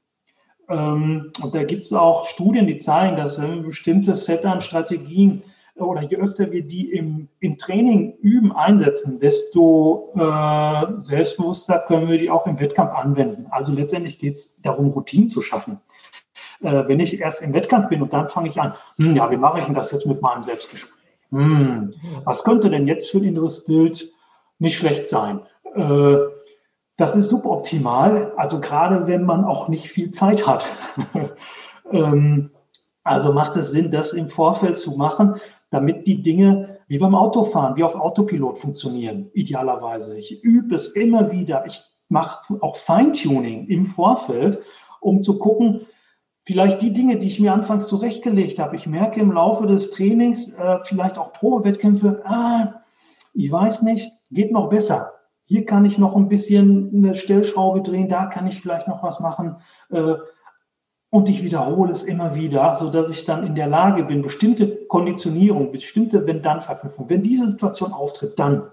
Ähm, und da gibt es auch Studien, die zeigen, dass wenn wir bestimmte Set an Strategien oder je öfter wir die im, im Training üben, einsetzen, desto äh, selbstbewusster können wir die auch im Wettkampf anwenden. Also letztendlich geht es darum, Routinen zu schaffen. Äh, wenn ich erst im Wettkampf bin und dann fange ich an, hm, ja, wie mache ich denn das jetzt mit meinem Selbstgespräch? Hm, was könnte denn jetzt für ein inneres Bild nicht schlecht sein? Äh, das ist suboptimal, also gerade wenn man auch nicht viel Zeit hat. ähm, also macht es Sinn, das im Vorfeld zu machen damit die Dinge wie beim Autofahren, wie auf Autopilot funktionieren, idealerweise. Ich übe es immer wieder. Ich mache auch Feintuning im Vorfeld um zu gucken, vielleicht die Dinge, die ich mir anfangs zurechtgelegt habe. Ich merke im Laufe des Trainings, äh, vielleicht auch Probewettkämpfe, ah, ich weiß nicht, geht noch besser. Hier kann ich noch ein bisschen eine Stellschraube drehen, da kann ich vielleicht noch was machen. Äh, und ich wiederhole es immer wieder, so dass ich dann in der Lage bin, bestimmte Konditionierung, bestimmte Wenn-Dann-Verknüpfung, wenn diese Situation auftritt, dann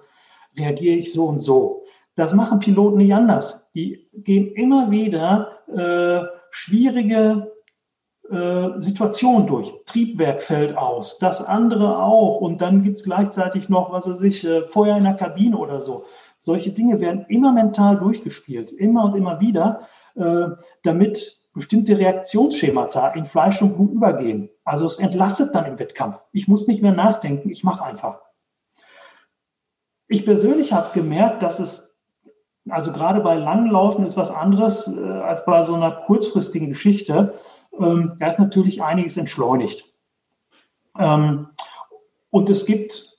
reagiere ich so und so. Das machen Piloten nicht anders. Die gehen immer wieder äh, schwierige äh, Situationen durch. Triebwerk fällt aus, das andere auch. Und dann gibt es gleichzeitig noch, was weiß ich, äh, Feuer in der Kabine oder so. Solche Dinge werden immer mental durchgespielt, immer und immer wieder, äh, damit bestimmte Reaktionsschemata in Fleisch und Blut übergehen. Also es entlastet dann im Wettkampf. Ich muss nicht mehr nachdenken, ich mache einfach. Ich persönlich habe gemerkt, dass es, also gerade bei Langlaufen ist was anderes äh, als bei so einer kurzfristigen Geschichte. Ähm, da ist natürlich einiges entschleunigt. Ähm, und es gibt,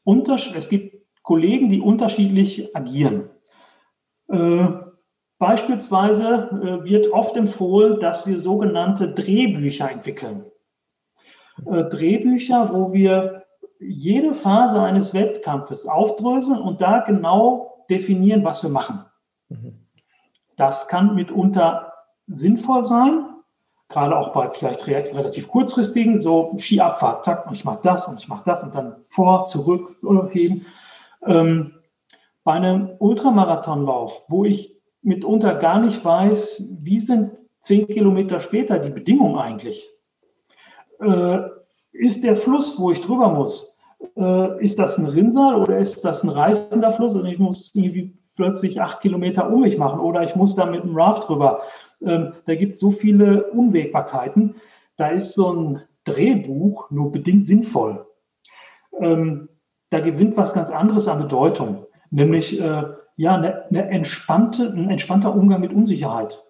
es gibt Kollegen, die unterschiedlich agieren. Äh, Beispielsweise äh, wird oft empfohlen, dass wir sogenannte Drehbücher entwickeln. Äh, Drehbücher, wo wir jede Phase eines Wettkampfes aufdröseln und da genau definieren, was wir machen. Mhm. Das kann mitunter sinnvoll sein, gerade auch bei vielleicht relativ kurzfristigen, so Skiabfahrt, zack, und ich mache das und ich mache das und dann vor, zurück, heben. Ähm, bei einem Ultramarathonlauf, wo ich mitunter gar nicht weiß, wie sind zehn Kilometer später die Bedingungen eigentlich? Äh, ist der Fluss, wo ich drüber muss, äh, ist das ein Rinnsal oder ist das ein reißender Fluss und ich muss irgendwie plötzlich acht Kilometer um mich machen oder ich muss da mit einem Raft drüber? Ähm, da gibt es so viele Unwägbarkeiten. Da ist so ein Drehbuch nur bedingt sinnvoll. Ähm, da gewinnt was ganz anderes an Bedeutung, nämlich äh, ja, eine, eine entspannte, ein entspannter Umgang mit Unsicherheit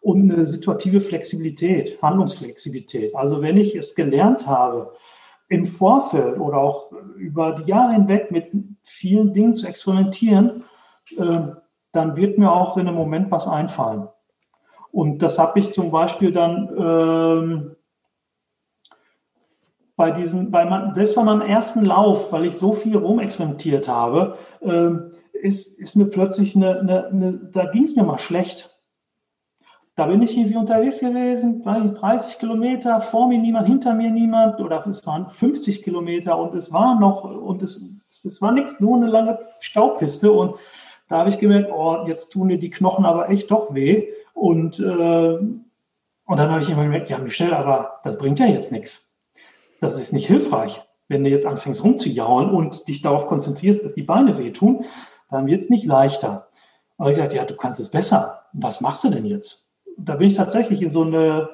und eine situative Flexibilität, Handlungsflexibilität. Also wenn ich es gelernt habe, im Vorfeld oder auch über die Jahre hinweg mit vielen Dingen zu experimentieren, äh, dann wird mir auch in einem Moment was einfallen. Und das habe ich zum Beispiel dann ähm, bei diesem, bei man, selbst bei meinem ersten Lauf, weil ich so viel rumexperimentiert habe, ähm, ist, ist mir plötzlich eine, eine, eine da ging es mir mal schlecht. Da bin ich irgendwie unterwegs gewesen, 30 Kilometer, vor mir niemand, hinter mir niemand, oder es waren 50 Kilometer und es war noch, und es, es war nichts, nur eine lange Staubpiste. Und da habe ich gemerkt, oh, jetzt tun dir die Knochen aber echt doch weh. Und, äh, und dann habe ich immer gemerkt, ja, Michelle, aber das bringt ja jetzt nichts. Das ist nicht hilfreich, wenn du jetzt anfängst rumzujaulen und dich darauf konzentrierst, dass die Beine wehtun dann wird es nicht leichter. Aber ich gesagt, ja, du kannst es besser. Was machst du denn jetzt? Da bin ich tatsächlich in so eine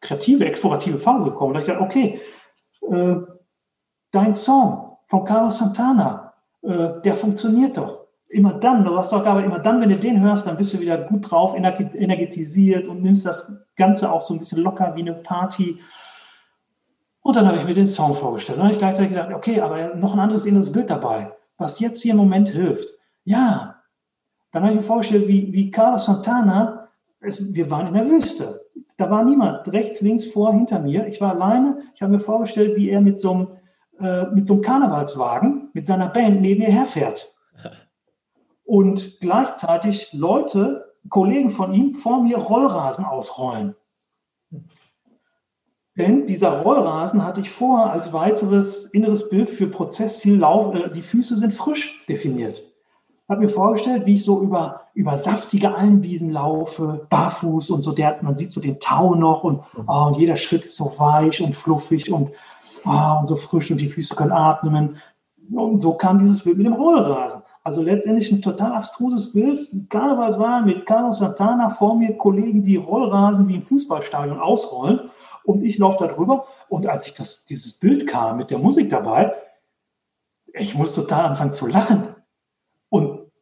kreative, explorative Phase gekommen. Da ich gedacht, okay, äh, dein Song von Carlos Santana, äh, der funktioniert doch. Immer dann, du hast doch aber immer dann, wenn du den hörst, dann bist du wieder gut drauf, energetisiert und nimmst das Ganze auch so ein bisschen locker wie eine Party. Und dann habe ich mir den Song vorgestellt. Und dann habe ich gleichzeitig gesagt, okay, aber noch ein anderes inneres Bild dabei, was jetzt hier im Moment hilft. Ja, dann habe ich mir vorgestellt, wie, wie Carlos Santana, es, wir waren in der Wüste. Da war niemand, rechts, links, vor, hinter mir. Ich war alleine. Ich habe mir vorgestellt, wie er mit so einem, äh, mit so einem Karnevalswagen, mit seiner Band neben mir herfährt. Und gleichzeitig Leute, Kollegen von ihm, vor mir Rollrasen ausrollen. Denn dieser Rollrasen hatte ich vorher als weiteres inneres Bild für Prozessziel, äh, die Füße sind frisch definiert habe mir vorgestellt, wie ich so über, über saftige Almwiesen laufe, barfuß und so. Der, man sieht so den Tau noch und, oh, und jeder Schritt ist so weich und fluffig und, oh, und so frisch und die Füße können atmen. Und so kam dieses Bild mit dem Rollrasen. Also letztendlich ein total abstruses Bild. Karnevalswahl mit Carlos Santana vor mir, Kollegen, die Rollrasen wie im Fußballstadion ausrollen. Und ich laufe da drüber. Und als ich das, dieses Bild kam mit der Musik dabei, ich muss total anfangen zu lachen.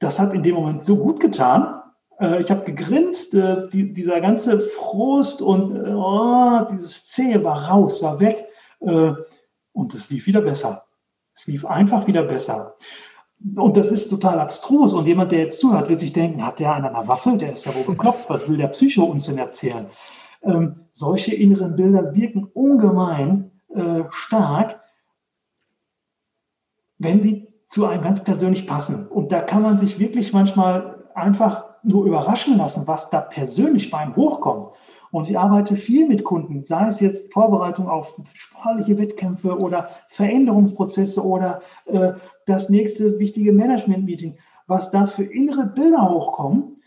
Das hat in dem Moment so gut getan. Äh, ich habe gegrinst, äh, die, dieser ganze Frust und äh, oh, dieses Zähe war raus, war weg. Und es lief wieder besser. Es lief einfach wieder besser. Und das ist total abstrus. Und jemand, der jetzt zuhört, wird sich denken, hat der an einer Waffe? Der ist ja wohl bekloppt. Was will der Psycho uns denn erzählen? ähm, solche inneren Bilder wirken ungemein äh, stark, wenn sie zu einem ganz persönlich passen. Und da kann man sich wirklich manchmal einfach nur überraschen lassen, was da persönlich bei einem hochkommt. Und ich arbeite viel mit Kunden, sei es jetzt Vorbereitung auf sportliche Wettkämpfe oder Veränderungsprozesse oder äh, das nächste wichtige Management-Meeting, was da für innere Bilder hochkommen,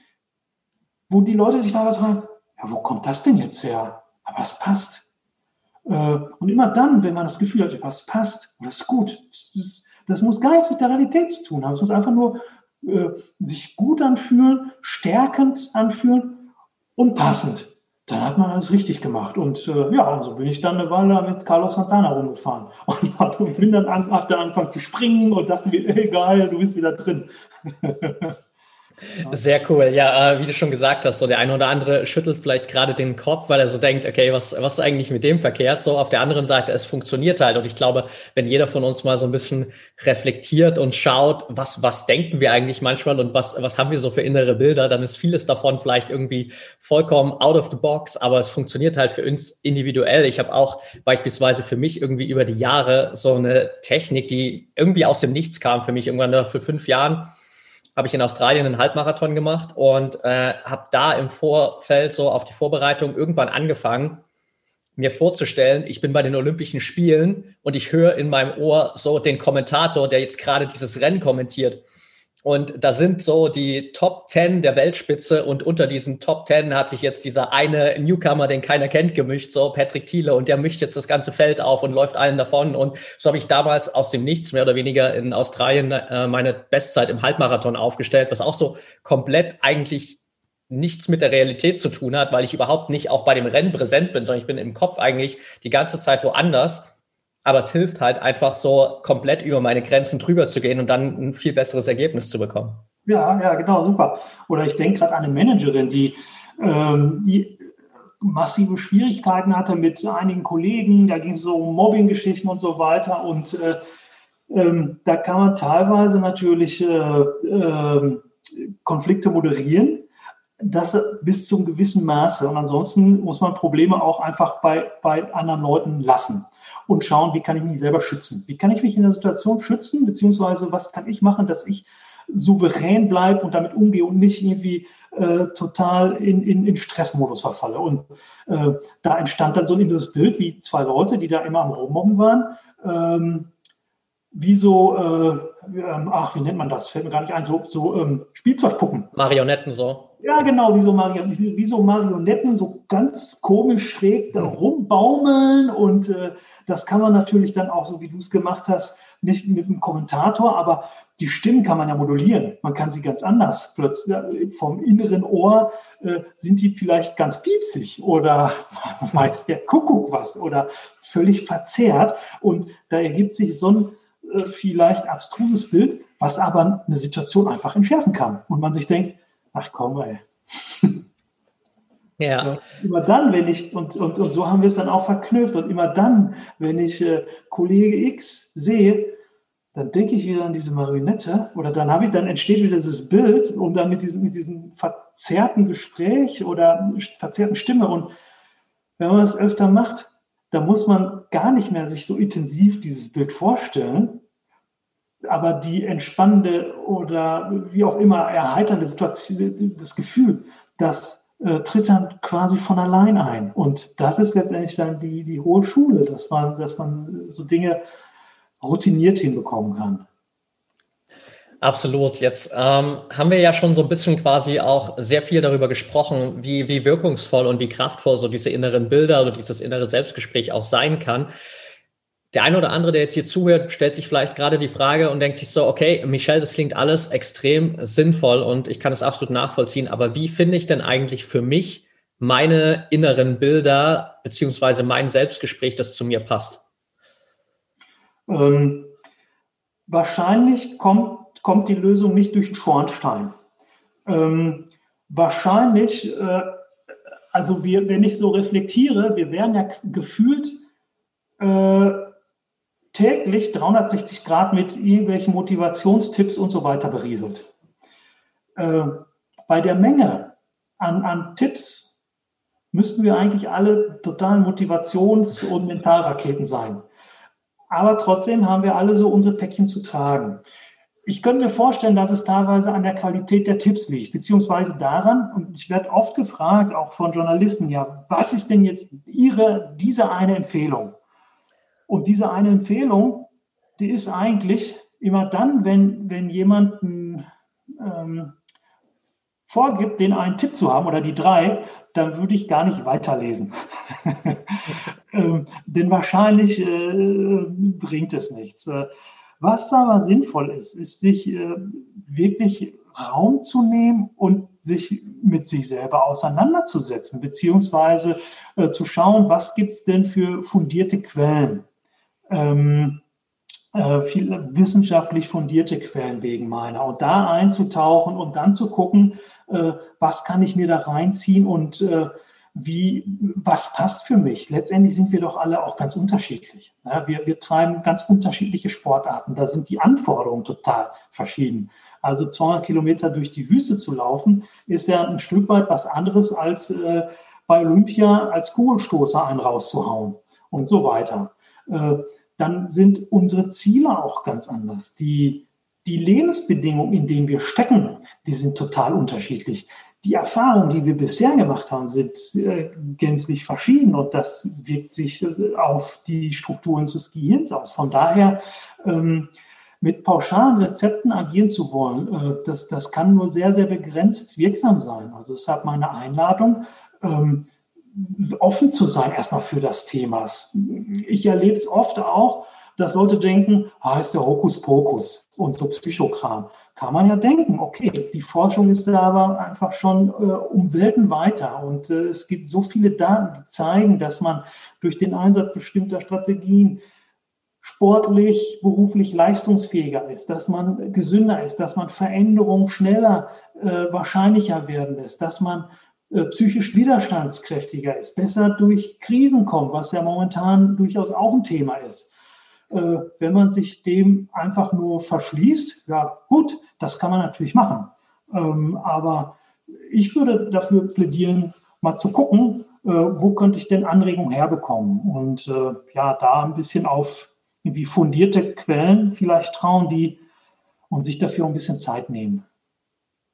wo die Leute sich da was fragen, ja, wo kommt das denn jetzt her? Aber es passt. Äh, und immer dann, wenn man das Gefühl hat, was passt, das ist gut, das, das muss gar nichts mit der Realität zu tun haben. Es muss einfach nur äh, sich gut anfühlen, stärkend anfühlen und passend. Dann hat man alles richtig gemacht. Und äh, ja, und so bin ich dann eine Weile mit Carlos Santana rumgefahren. Und, bin dann an, angefangen zu springen und dachte mir, ey, geil, du bist wieder drin. Sehr cool. Ja, äh, wie du schon gesagt hast, so der eine oder andere schüttelt vielleicht gerade den Kopf, weil er so denkt, okay, was, was ist eigentlich mit dem verkehrt? So auf der anderen Seite, es funktioniert halt. Und ich glaube, wenn jeder von uns mal so ein bisschen reflektiert und schaut, was, was denken wir eigentlich manchmal und was, was haben wir so für innere Bilder, dann ist vieles davon vielleicht irgendwie vollkommen out of the box, aber es funktioniert halt für uns individuell. Ich habe auch beispielsweise für mich irgendwie über die Jahre so eine Technik, die irgendwie aus dem Nichts kam für mich irgendwann für fünf Jahren habe ich in Australien einen Halbmarathon gemacht und äh, habe da im Vorfeld so auf die Vorbereitung irgendwann angefangen, mir vorzustellen, ich bin bei den Olympischen Spielen und ich höre in meinem Ohr so den Kommentator, der jetzt gerade dieses Rennen kommentiert. Und da sind so die Top 10 der Weltspitze und unter diesen Top 10 hat sich jetzt dieser eine Newcomer, den keiner kennt, gemischt, so Patrick Thiele. Und der mischt jetzt das ganze Feld auf und läuft allen davon. Und so habe ich damals aus dem Nichts mehr oder weniger in Australien äh, meine Bestzeit im Halbmarathon aufgestellt, was auch so komplett eigentlich nichts mit der Realität zu tun hat, weil ich überhaupt nicht auch bei dem Rennen präsent bin, sondern ich bin im Kopf eigentlich die ganze Zeit woanders aber es hilft halt einfach so komplett über meine Grenzen drüber zu gehen und dann ein viel besseres Ergebnis zu bekommen. Ja, ja, genau, super. Oder ich denke gerade an eine Managerin, die, ähm, die massive Schwierigkeiten hatte mit einigen Kollegen. Da ging es so um Mobbing-Geschichten und so weiter. Und äh, ähm, da kann man teilweise natürlich äh, äh, Konflikte moderieren. Das bis zum gewissen Maße. Und ansonsten muss man Probleme auch einfach bei, bei anderen Leuten lassen und schauen, wie kann ich mich selber schützen? Wie kann ich mich in der Situation schützen, beziehungsweise was kann ich machen, dass ich souverän bleibe und damit umgehe und nicht irgendwie äh, total in, in, in Stressmodus verfalle. Und äh, da entstand dann so ein inneres Bild, wie zwei Leute, die da immer am Rummobben waren, ähm, wie so, äh, ähm, ach, wie nennt man das? Fällt mir gar nicht ein, so, so ähm, Spielzeugpuppen. Marionetten so. Ja, genau, wie so, Marion, wie so Marionetten, so ganz komisch schräg da rumbaumeln und äh, das kann man natürlich dann auch, so wie du es gemacht hast, nicht mit einem Kommentator, aber die Stimmen kann man ja modulieren. Man kann sie ganz anders. Plötzlich vom inneren Ohr äh, sind die vielleicht ganz piepsig oder weiß der Kuckuck was oder völlig verzerrt. Und da ergibt sich so ein äh, vielleicht abstruses Bild, was aber eine Situation einfach entschärfen kann. Und man sich denkt, ach komm, ey. Ja. Immer dann, wenn ich, und, und, und so haben wir es dann auch verknüpft, und immer dann, wenn ich äh, Kollege X sehe, dann denke ich wieder an diese Marionette oder dann habe ich, dann entsteht wieder dieses Bild und dann mit diesem, mit diesem verzerrten Gespräch oder verzerrten Stimme. Und wenn man das öfter macht, dann muss man gar nicht mehr sich so intensiv dieses Bild vorstellen, aber die entspannende oder wie auch immer erheiternde Situation, das Gefühl, dass äh, tritt dann quasi von allein ein. Und das ist letztendlich dann die, die hohe Schule, dass man, dass man so Dinge routiniert hinbekommen kann. Absolut. Jetzt ähm, haben wir ja schon so ein bisschen quasi auch sehr viel darüber gesprochen, wie, wie wirkungsvoll und wie kraftvoll so diese inneren Bilder oder dieses innere Selbstgespräch auch sein kann der eine oder andere, der jetzt hier zuhört, stellt sich vielleicht gerade die Frage und denkt sich so, okay, Michelle, das klingt alles extrem sinnvoll und ich kann es absolut nachvollziehen, aber wie finde ich denn eigentlich für mich meine inneren Bilder beziehungsweise mein Selbstgespräch, das zu mir passt? Ähm, wahrscheinlich kommt, kommt die Lösung nicht durch den Schornstein. Ähm, wahrscheinlich, äh, also wir, wenn ich so reflektiere, wir werden ja gefühlt äh, täglich 360 Grad mit irgendwelchen Motivationstipps und so weiter berieselt. Äh, bei der Menge an, an Tipps müssten wir eigentlich alle totalen Motivations- und Mentalraketen sein. Aber trotzdem haben wir alle so unsere Päckchen zu tragen. Ich könnte mir vorstellen, dass es teilweise an der Qualität der Tipps liegt, beziehungsweise daran, und ich werde oft gefragt, auch von Journalisten, ja, was ist denn jetzt Ihre, diese eine Empfehlung? Und diese eine Empfehlung, die ist eigentlich immer dann, wenn, wenn jemand ähm, vorgibt, den einen Tipp zu haben oder die drei, dann würde ich gar nicht weiterlesen. ähm, denn wahrscheinlich äh, bringt es nichts. Äh, was aber sinnvoll ist, ist sich äh, wirklich Raum zu nehmen und sich mit sich selber auseinanderzusetzen, beziehungsweise äh, zu schauen, was gibt es denn für fundierte Quellen. Ähm, äh, viel wissenschaftlich fundierte Quellen wegen meiner und da einzutauchen und dann zu gucken, äh, was kann ich mir da reinziehen und äh, wie, was passt für mich. Letztendlich sind wir doch alle auch ganz unterschiedlich. Ja, wir, wir treiben ganz unterschiedliche Sportarten. Da sind die Anforderungen total verschieden. Also 200 Kilometer durch die Wüste zu laufen, ist ja ein Stück weit was anderes als äh, bei Olympia als Kugelstoßer einen rauszuhauen und so weiter. Äh, dann sind unsere Ziele auch ganz anders. Die, die Lebensbedingungen, in denen wir stecken, die sind total unterschiedlich. Die Erfahrungen, die wir bisher gemacht haben, sind äh, gänzlich verschieden und das wirkt sich äh, auf die Strukturen des Gehirns aus. Von daher, ähm, mit pauschalen Rezepten agieren zu wollen, äh, das, das kann nur sehr, sehr begrenzt wirksam sein. Also deshalb meine Einladung, ähm, offen zu sein erstmal für das Thema. Ich erlebe es oft auch, dass Leute denken, ah, ist der Hokuspokus und so Psychokram. Kann man ja denken, okay, die Forschung ist da aber einfach schon äh, um Welten weiter und äh, es gibt so viele Daten, die zeigen, dass man durch den Einsatz bestimmter Strategien sportlich, beruflich leistungsfähiger ist, dass man gesünder ist, dass man Veränderungen schneller äh, wahrscheinlicher werden lässt, dass man psychisch widerstandskräftiger ist, besser durch Krisen kommt, was ja momentan durchaus auch ein Thema ist. Äh, wenn man sich dem einfach nur verschließt, ja gut, das kann man natürlich machen. Ähm, aber ich würde dafür plädieren, mal zu gucken, äh, wo könnte ich denn Anregungen herbekommen und ja, da ein bisschen auf irgendwie fundierte Quellen vielleicht trauen, die und sich dafür ein bisschen Zeit nehmen.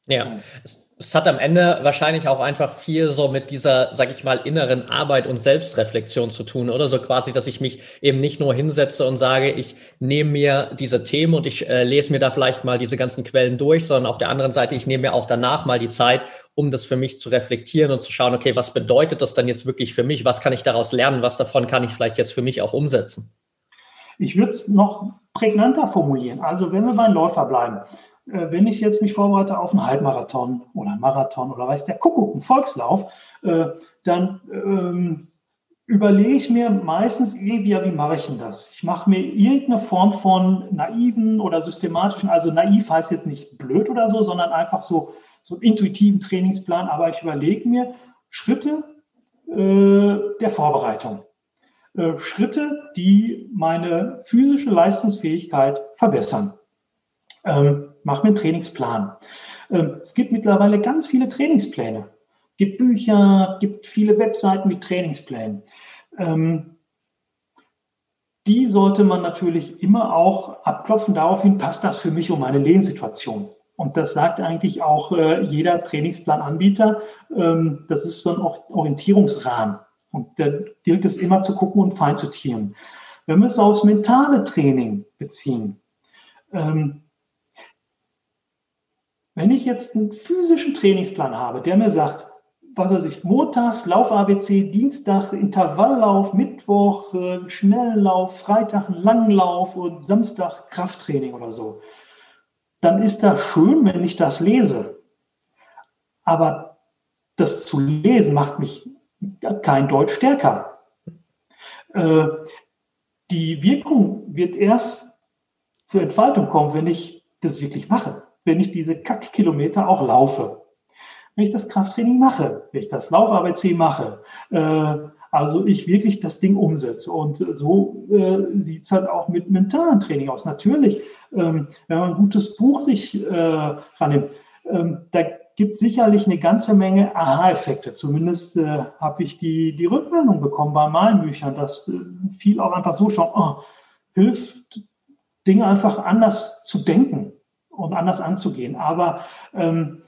Ja, es, es, hat am Ende wahrscheinlich auch einfach viel so mit dieser, sag ich mal, inneren Arbeit und Selbstreflexion zu tun, oder so quasi, dass ich mich eben nicht nur hinsetze und sage, ich nehme mir diese Themen und ich äh, lese mir da vielleicht mal diese ganzen Quellen durch, sondern auf der anderen Seite, ich nehme mir auch danach mal die Zeit, um das für mich zu reflektieren und zu schauen, okay, was bedeutet das dann jetzt wirklich für mich? Was kann ich daraus lernen? Was davon kann ich vielleicht jetzt für mich auch umsetzen? Ich würde es noch prägnanter formulieren. Also wenn wir beim Läufer bleiben, wenn ich jetzt mich vorbereite auf einen Halbmarathon oder einen Marathon oder weiß der Kuckuck, einen Volkslauf, äh, dann ähm, überlege ich mir meistens irgendwie, wie mache ich denn das? Ich mache mir irgendeine Form von naiven oder systematischen, also naiv heißt jetzt nicht blöd oder so, sondern einfach so, so einen intuitiven Trainingsplan, aber ich überlege mir Schritte äh, der Vorbereitung. Äh, Schritte, die meine physische Leistungsfähigkeit verbessern. Ähm, mach mir einen Trainingsplan. Ähm, es gibt mittlerweile ganz viele Trainingspläne. Es gibt Bücher, gibt viele Webseiten mit Trainingsplänen. Ähm, die sollte man natürlich immer auch abklopfen daraufhin, passt das für mich um meine Lebenssituation. Und das sagt eigentlich auch äh, jeder Trainingsplananbieter. Ähm, das ist so ein Orientierungsrahmen. Und da gilt es immer zu gucken und fein zu tieren. Wenn wir es aufs mentale Training beziehen, ähm, wenn ich jetzt einen physischen Trainingsplan habe, der mir sagt, was weiß ich, montags Lauf ABC, Dienstag Intervalllauf, Mittwoch äh, Schnelllauf, Freitag einen langen Lauf und Samstag Krafttraining oder so, dann ist das schön, wenn ich das lese. Aber das zu lesen macht mich kein Deutsch stärker. Äh, die Wirkung wird erst zur Entfaltung kommen, wenn ich das wirklich mache wenn ich diese Kackkilometer auch laufe. Wenn ich das Krafttraining mache, wenn ich das Lauf-ABC mache, äh, also ich wirklich das Ding umsetze. Und so äh, sieht es halt auch mit mentalem Training aus. Natürlich, ähm, wenn man ein gutes Buch sich äh, rannimmt, ähm, da gibt es sicherlich eine ganze Menge Aha-Effekte. Zumindest äh, habe ich die, die Rückmeldung bekommen bei meinen Büchern, dass äh, viel auch einfach so schon oh, hilft, Dinge einfach anders zu denken und anders anzugehen. Aber ähm,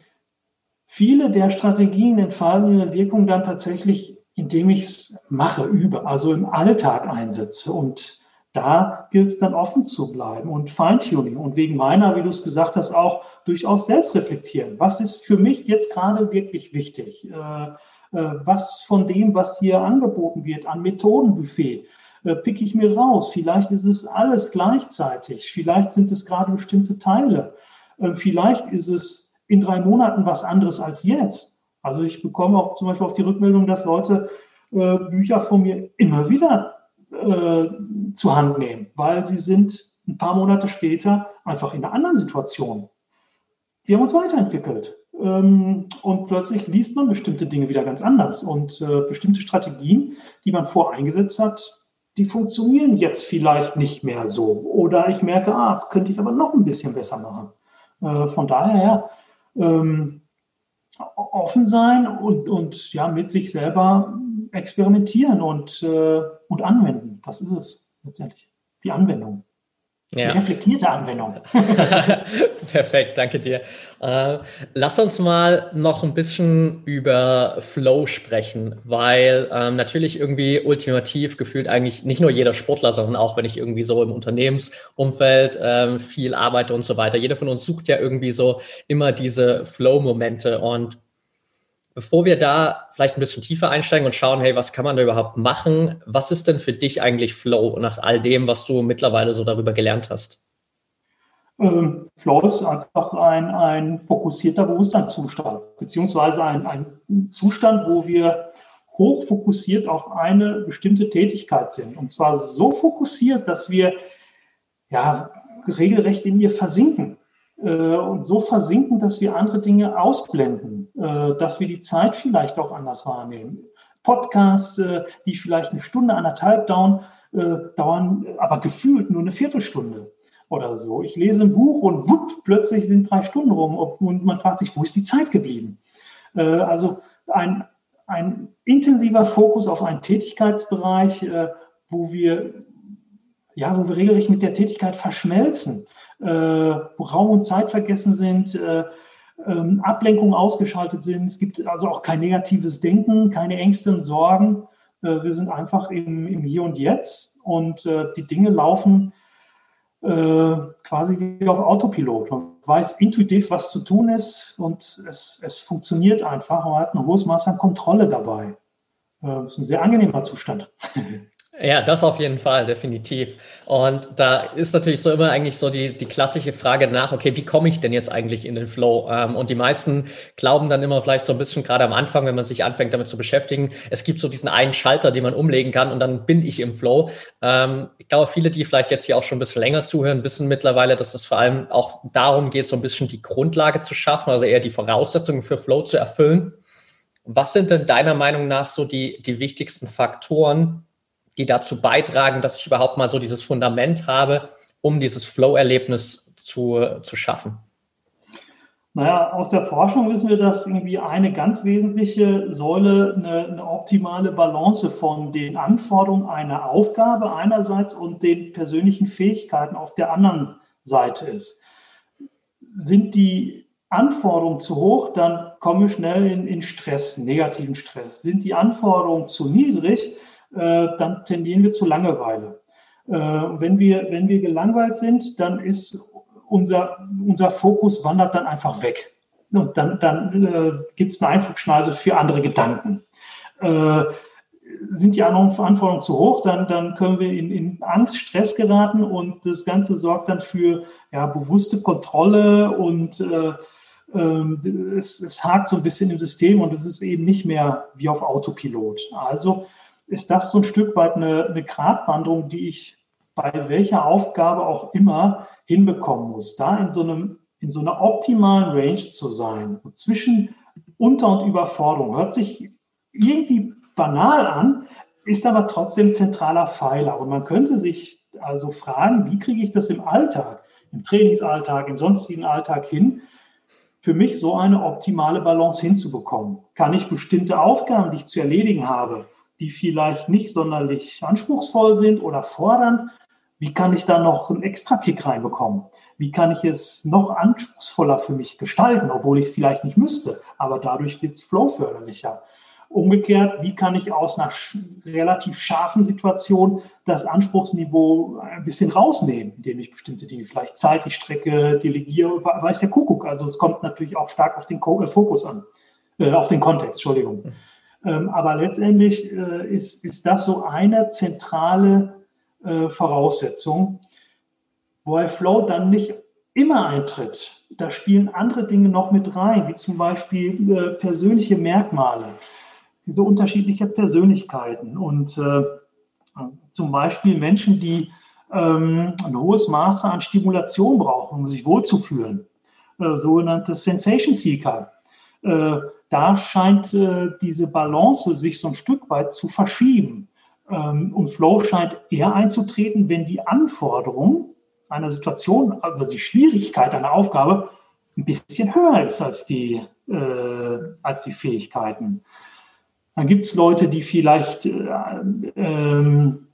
viele der Strategien entfalten ihre Wirkung dann tatsächlich, indem ich es mache, übe, also im Alltag einsetze. Und da gilt es dann offen zu bleiben und Feintuning und wegen meiner, wie du es gesagt hast, auch durchaus selbst reflektieren. Was ist für mich jetzt gerade wirklich wichtig? Äh, äh, was von dem, was hier angeboten wird an Methodenbuffet, äh, picke ich mir raus? Vielleicht ist es alles gleichzeitig. Vielleicht sind es gerade bestimmte Teile. Vielleicht ist es in drei Monaten was anderes als jetzt. Also ich bekomme auch zum Beispiel auf die Rückmeldung, dass Leute äh, Bücher von mir immer wieder äh, zur Hand nehmen, weil sie sind ein paar Monate später einfach in einer anderen Situation. Wir haben uns weiterentwickelt. Ähm, und plötzlich liest man bestimmte Dinge wieder ganz anders. Und äh, bestimmte Strategien, die man voreingesetzt hat, die funktionieren jetzt vielleicht nicht mehr so. Oder ich merke, ah, das könnte ich aber noch ein bisschen besser machen. Äh, von daher, ja, ähm, offen sein und, und ja, mit sich selber experimentieren und, äh, und anwenden. Das ist es letztendlich. Die Anwendung. Ja. reflektierte Anwendung. Perfekt, danke dir. Äh, lass uns mal noch ein bisschen über Flow sprechen, weil ähm, natürlich irgendwie ultimativ gefühlt eigentlich nicht nur jeder Sportler, sondern auch wenn ich irgendwie so im Unternehmensumfeld ähm, viel arbeite und so weiter. Jeder von uns sucht ja irgendwie so immer diese Flow-Momente und Bevor wir da vielleicht ein bisschen tiefer einsteigen und schauen, hey, was kann man da überhaupt machen? Was ist denn für dich eigentlich Flow nach all dem, was du mittlerweile so darüber gelernt hast? Ähm, Flow ist einfach ein, ein fokussierter Bewusstseinszustand, beziehungsweise ein, ein Zustand, wo wir hochfokussiert auf eine bestimmte Tätigkeit sind. Und zwar so fokussiert, dass wir ja regelrecht in ihr versinken. Äh, und so versinken, dass wir andere Dinge ausblenden, äh, dass wir die Zeit vielleicht auch anders wahrnehmen. Podcasts, äh, die vielleicht eine Stunde, anderthalb dauern, dauern aber gefühlt nur eine Viertelstunde oder so. Ich lese ein Buch und wupp, plötzlich sind drei Stunden rum und man fragt sich, wo ist die Zeit geblieben? Also ein, ein intensiver Fokus auf einen Tätigkeitsbereich, wo wir, ja, wo wir regelrecht mit der Tätigkeit verschmelzen äh, wo Raum und Zeit vergessen sind, äh, ähm, Ablenkungen ausgeschaltet sind. Es gibt also auch kein negatives Denken, keine Ängste und Sorgen. Äh, wir sind einfach im, im, Hier und Jetzt und die Dinge laufen quasi wie auf Autopilot. Man weiß intuitiv, was zu tun ist und es, es funktioniert einfach. Man hat ein hohes Maß an Kontrolle dabei. Das ist ein sehr angenehmer Zustand. Ja, das auf jeden Fall, definitiv. Und da ist natürlich so immer eigentlich so die, die klassische Frage nach, okay, wie komme ich denn jetzt eigentlich in den Flow? Ähm, und die meisten glauben dann immer vielleicht so ein bisschen gerade am Anfang, wenn man sich anfängt damit zu beschäftigen, es gibt so diesen einen Schalter, den man umlegen kann und dann bin ich im Flow. Ähm, ich glaube, viele, die vielleicht jetzt hier auch schon ein bisschen länger zuhören, wissen mittlerweile, dass es vor allem auch darum geht, so ein bisschen die Grundlage zu schaffen, also eher die Voraussetzungen für Flow zu erfüllen. Was sind denn deiner Meinung nach so die, die wichtigsten Faktoren, die dazu beitragen, dass ich überhaupt mal so dieses Fundament habe, um dieses Flow-Erlebnis zu, zu schaffen? Naja, aus der Forschung wissen wir, dass irgendwie eine ganz wesentliche Säule eine, eine, optimale Balance von den Anforderungen einer Aufgabe einerseits und den persönlichen Fähigkeiten auf der anderen Seite ist. Sind die Anforderungen zu hoch, dann kommen wir schnell in, in Stress, negativen Stress. Sind die Anforderungen zu niedrig, dann tendieren wir zu Langeweile. Äh, wenn, wir, wenn wir gelangweilt sind, dann ist unser, unser Fokus wandert dann einfach weg. Und dann, dann äh, gibt es eine Einflugschneise für andere Gedanken. Äh, sind die Anforderungen zu hoch, dann, dann können wir in, in Angst, Stress geraten und das Ganze sorgt dann für ja, bewusste Kontrolle und äh, äh, es, es hakt so ein bisschen im System und es ist eben nicht mehr wie auf Autopilot. Also ist das so ein Stück weit eine, eine Gratwanderung, die ich bei welcher Aufgabe auch immer hinbekommen muss. Da in so, einem, in so einer optimalen Range zu sein, zwischen Unter- und Überforderung, hört sich irgendwie banal an, ist aber trotzdem zentraler Pfeiler. Und man könnte sich also fragen, wie kriege ich das im Alltag, im Trainingsalltag, im sonstigen Alltag hin, für mich so eine optimale Balance hinzubekommen. Kann ich bestimmte Aufgaben, die ich zu erledigen habe, die vielleicht nicht sonderlich anspruchsvoll sind oder fordernd, wie kann ich da noch einen extra Kick reinbekommen? Wie kann ich es noch anspruchsvoller für mich gestalten, obwohl ich es vielleicht nicht müsste, aber dadurch wird es flowförderlicher. Umgekehrt, wie kann ich aus einer relativ scharfen Situation das Anspruchsniveau ein bisschen rausnehmen, indem ich bestimmte Dinge vielleicht zeitlich strecke, delegiere, weiß der Kuckuck. Also es kommt natürlich auch stark auf den äh, Fokus an, äh, auf den Kontext, Entschuldigung. Ähm, aber letztendlich äh, ist, ist das so eine zentrale äh, Voraussetzung, wo ein Flow dann nicht immer eintritt. Da spielen andere Dinge noch mit rein, wie zum Beispiel äh, persönliche Merkmale diese unterschiedliche Persönlichkeiten und zum Beispiel Menschen, die ähm, ein hohes Maß an Stimulation brauchen, um sich wohlzufühlen, sogenannte Sensation Seeker. Da scheint äh, diese Balance sich so ein Stück weit zu verschieben. Ähm, und Flow scheint eher einzutreten, wenn die Anforderung einer Situation, also die Schwierigkeit einer Aufgabe, ein bisschen höher ist als die, äh, als die Fähigkeiten. Dann gibt es Leute, die vielleicht äh, ähm,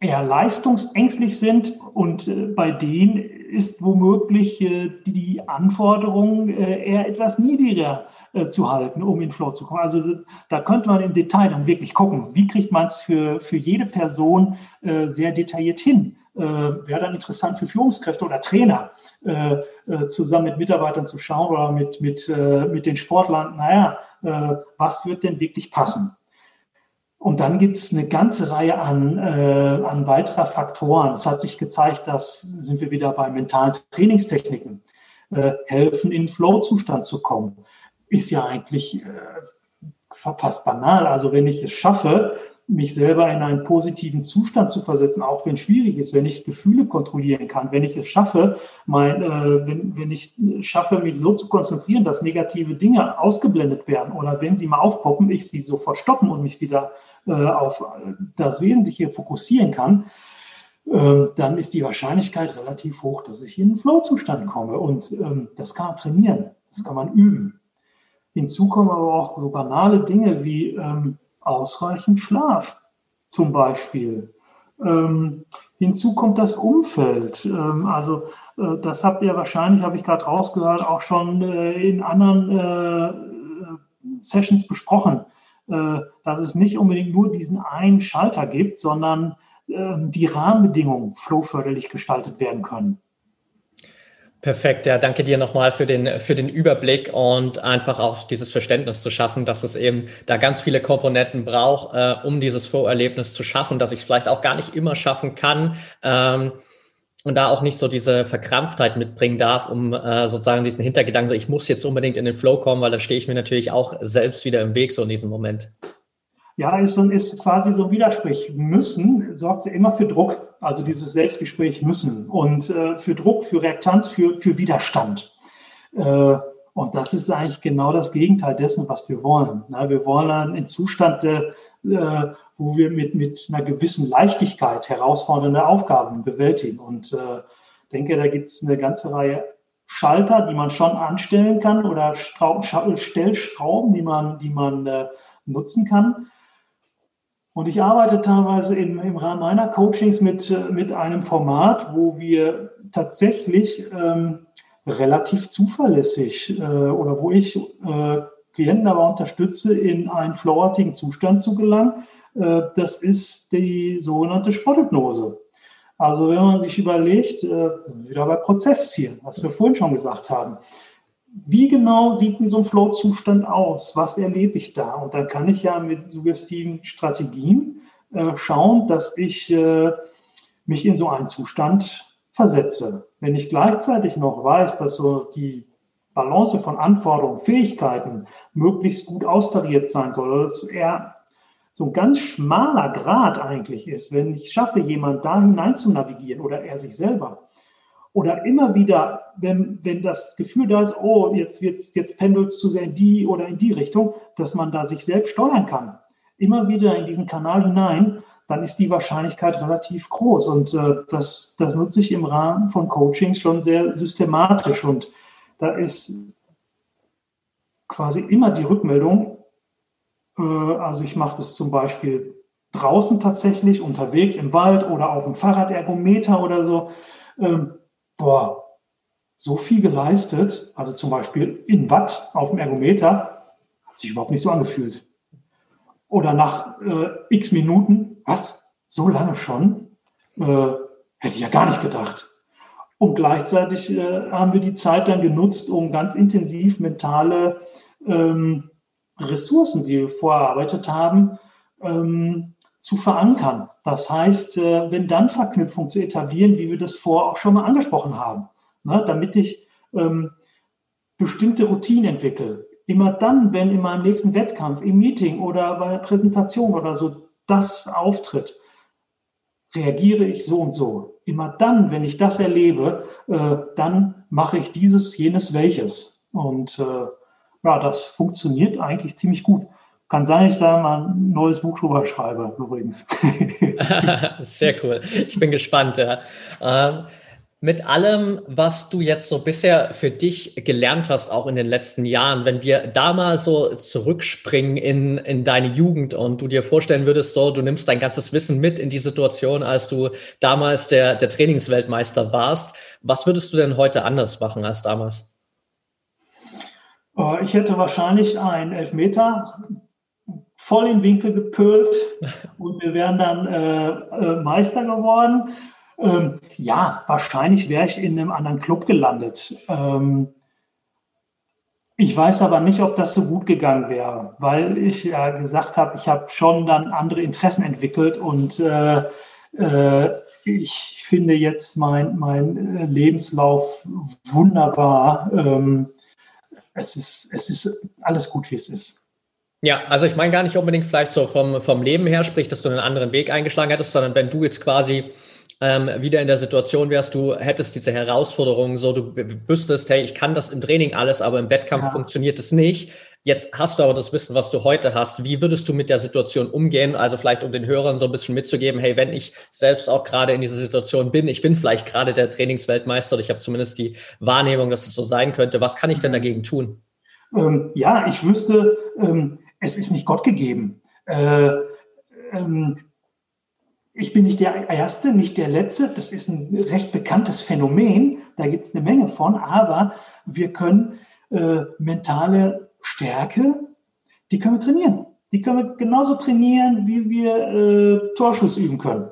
eher leistungsängstlich sind und äh, bei denen ist womöglich äh, die Anforderung äh, eher etwas niedriger äh, zu halten, um in Flow zu kommen. Also da könnte man im Detail dann wirklich gucken, wie kriegt man es für, für jede Person sehr detailliert hin. Wäre dann interessant für Führungskräfte oder Trainer, zusammen mit Mitarbeitern zu schauen oder mit, mit, mit den Sportlern, naja, was wird denn wirklich passen. Und dann gibt es eine ganze Reihe an, äh, an weiterer Faktoren. Es hat sich gezeigt, dass sind wir wieder bei mentalen Trainingstechniken, äh, helfen in Flow-Zustand zu kommen. Ist ja eigentlich äh, fast banal. Also wenn ich es schaffe, mich selber in einen positiven Zustand zu versetzen, auch wenn es schwierig ist, wenn ich Gefühle kontrollieren kann, wenn ich es schaffe, mein, äh, wenn, wenn ich schaffe, mich so zu konzentrieren, dass negative Dinge ausgeblendet werden oder wenn sie mal aufpoppen, ich sie sofort stoppen und mich wieder auf das Wesentliche fokussieren kann, äh, dann ist die Wahrscheinlichkeit relativ hoch, dass ich in einen Flow-Zustand komme. Und ähm, das kann man trainieren, das kann man üben. Hinzu kommen aber auch so banale Dinge wie ähm, ausreichend Schlaf zum Beispiel. Ähm, hinzu kommt das Umfeld. Ähm, also äh, das habt ihr wahrscheinlich, habe ich gerade rausgehört, auch schon äh, in anderen äh, Sessions besprochen, äh, dass es nicht unbedingt nur diesen einen Schalter gibt, sondern ähm, die Rahmenbedingungen flowförderlich gestaltet werden können. Perfekt, ja, danke dir nochmal für den, für den Überblick und einfach auch dieses Verständnis zu schaffen, dass es eben da ganz viele Komponenten braucht, äh, um dieses Vorerlebnis zu schaffen, dass ich es vielleicht auch gar nicht immer schaffen kann ähm, und da auch nicht so diese Verkrampftheit mitbringen darf, um äh, sozusagen diesen Hintergedanken, so, ich muss jetzt unbedingt in den Flow kommen, weil da stehe ich mir natürlich auch selbst wieder im Weg so in diesem Moment. Ja, ist, ist quasi so ein Widerspruch. Müssen sorgt immer für Druck, also dieses Selbstgespräch müssen und äh, für Druck, für Reaktanz, für, für Widerstand. Äh, und das ist eigentlich genau das Gegenteil dessen, was wir wollen. Na, wir wollen einen Zustand, äh, wo wir mit, mit einer gewissen Leichtigkeit herausfordernde Aufgaben bewältigen. Und äh, denke, da gibt es eine ganze Reihe Schalter, die man schon anstellen kann oder Stellschrauben, die man, die man äh, nutzen kann. Und ich arbeite teilweise im, im Rahmen meiner Coachings mit, äh, mit einem Format, wo wir tatsächlich ähm, relativ zuverlässig äh, oder wo ich äh, Klienten aber unterstütze, in einen flowartigen Zustand zu gelangen. Äh, das ist die sogenannte Sporthypnose. Also wenn man sich überlegt, äh, wieder bei Prozesszielen, was wir vorhin schon gesagt haben, wie genau sieht denn so ein Flow-Zustand aus? Was erlebe ich da? Und dann kann ich ja mit suggestiven Strategien äh, schauen, dass ich mich in so einen Zustand versetze. Wenn ich gleichzeitig noch weiß, dass so die Balance von Anforderungen, Fähigkeiten möglichst gut austariert sein soll, dass eher so ein ganz schmaler Grad eigentlich ist, wenn ich schaffe, jemand da hinein zu navigieren oder er sich selber, oder immer wieder, wenn, wenn das Gefühl da ist, oh, jetzt, jetzt, jetzt pendelt es zu sehr in die oder in die Richtung, dass man da sich selbst steuern kann. Immer wieder in diesen Kanal hinein, dann ist die Wahrscheinlichkeit relativ groß. Und äh, das, das nutze ich im Rahmen von Coachings schon sehr systematisch. Und da ist quasi immer die Rückmeldung, äh, also ich mache das zum Beispiel draußen tatsächlich, unterwegs im Wald oder auf dem Fahrradergometer oder so, ähm, boah, so viel geleistet, also zum Beispiel in Watt auf dem Ergometer, hat sich überhaupt nicht so angefühlt. Oder nach äh, x Minuten, was, so lange schon? Äh, hätte ich ja gar nicht gedacht. Und gleichzeitig äh, haben wir die Zeit dann genutzt, um ganz intensiv mentale ähm, Ressourcen, die wir vorerarbeitet haben, ähm, zu verankern. Das heißt, äh, wenn dann Verknüpfung zu etablieren, wie wir das vorher auch schon mal angesprochen haben, ne, damit ich ähm, bestimmte Routinen entwickle. Immer dann, wenn in meinem nächsten Wettkampf, im Meeting oder bei der Präsentation oder so das auftritt, reagiere ich so und so. Immer dann, wenn ich das erlebe, äh, dann mache ich dieses, jenes, welches. Und äh, ja, das funktioniert eigentlich ziemlich gut. Kann sein, ich da mal ein neues Buch drüber schreibe, übrigens. Sehr cool. Ich bin gespannt. Ja. Ähm, mit allem, was du jetzt so bisher für dich gelernt hast, auch in den letzten Jahren, wenn wir da mal so zurückspringen in, in deine Jugend und du dir vorstellen würdest, so, du nimmst dein ganzes Wissen mit in die Situation, als du damals der, der Trainingsweltmeister warst, was würdest du denn heute anders machen als damals? Äh, ich hätte wahrscheinlich einen Elfmeter voll in den Winkel gepölt und wir wären dann äh, äh, Meister geworden. Ähm, ja, wahrscheinlich wäre ich in einem anderen Club gelandet. Ähm, ich weiß aber nicht, ob das so gut gegangen wäre, weil ich ja gesagt habe, ich habe schon dann andere Interessen entwickelt und äh, äh, ich finde jetzt mein, mein äh, Lebenslauf wunderbar. Ähm, es, ist, es ist alles gut, wie es ist. Ja, also ich meine gar nicht unbedingt vielleicht so vom, vom Leben her, sprich, dass du einen anderen Weg eingeschlagen hättest, sondern wenn du jetzt quasi ähm, wieder in der Situation wärst, du hättest diese Herausforderung, so du wüsstest, hey, ich kann das im Training alles, aber im Wettkampf ja. funktioniert es nicht. Jetzt hast du aber das Wissen, was du heute hast. Wie würdest du mit der Situation umgehen? Also vielleicht, um den Hörern so ein bisschen mitzugeben, hey, wenn ich selbst auch gerade in dieser Situation bin, ich bin vielleicht gerade der Trainingsweltmeister oder ich habe zumindest die Wahrnehmung, dass es so sein könnte. Was kann ich denn dagegen tun? Ähm, ja, ich wüsste, ähm, es ist nicht Gott gegeben. Äh, ähm, ich bin nicht der Erste, nicht der Letzte. Das ist ein recht bekanntes Phänomen. Da gibt es eine Menge von. Aber wir können äh, mentale Stärke, die können wir trainieren. Die können wir genauso trainieren, wie wir äh, Torschuss üben können.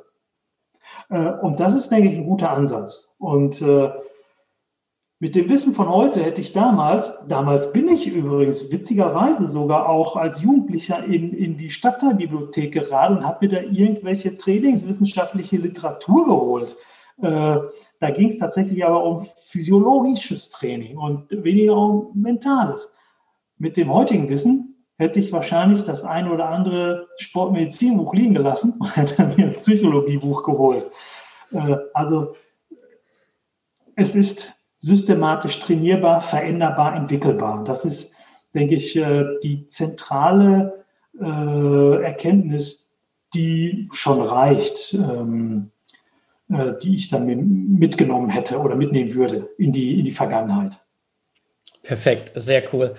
Äh, und das ist, denke ich, ein guter Ansatz. Und äh, mit dem Wissen von heute hätte ich damals, damals bin ich übrigens witzigerweise sogar auch als Jugendlicher in, in die Stadtteilbibliothek geraten und habe mir da irgendwelche trainingswissenschaftliche Literatur geholt. Äh, da ging es tatsächlich aber um physiologisches Training und weniger um mentales. Mit dem heutigen Wissen hätte ich wahrscheinlich das ein oder andere Sportmedizinbuch liegen gelassen und hätte mir ein Psychologiebuch geholt. Äh, also es ist systematisch trainierbar, veränderbar, entwickelbar. Das ist, denke ich, äh, die zentrale äh, Erkenntnis, die schon reicht, ähm, äh, die ich dann mitgenommen hätte oder mitnehmen würde in die, in die Vergangenheit. Perfekt, sehr cool.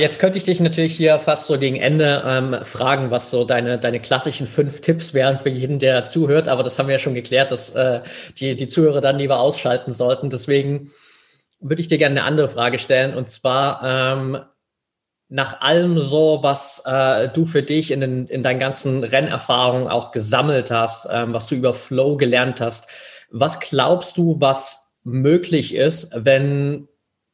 jetzt könnte ich dich natürlich hier fast so gegen Ende ähm, fragen, was so deine, deine klassischen fünf Tipps wären für jeden, der zuhört. Aber das haben wir ja schon geklärt, dass äh, die, die Zuhörer dann lieber ausschalten sollten. Deswegen würde ich dir gerne eine andere Frage stellen. Und zwar ähm, nach allem so, was äh, du für dich in, den, in deinen ganzen Rennerfahrungen auch gesammelt hast, ähm, was du über Flow gelernt hast, was glaubst du, was möglich ist, wenn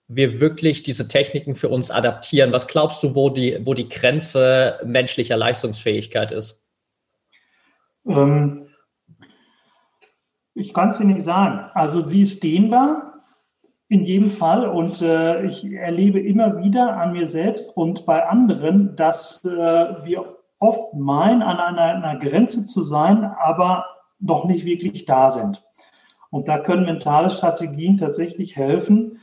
wir wirklich diese Techniken für uns adaptieren? Was glaubst du, wo die, wo die Grenze menschlicher Leistungsfähigkeit ist? Ähm, ich kann es dir nicht sagen. Also sie ist dehnbar. In jedem Fall. Und äh, ich erlebe immer wieder an mir selbst und bei anderen, dass äh, wir oft meinen, an einer, einer Grenze zu sein, aber noch nicht wirklich da sind. Und da können mentale Strategien tatsächlich helfen,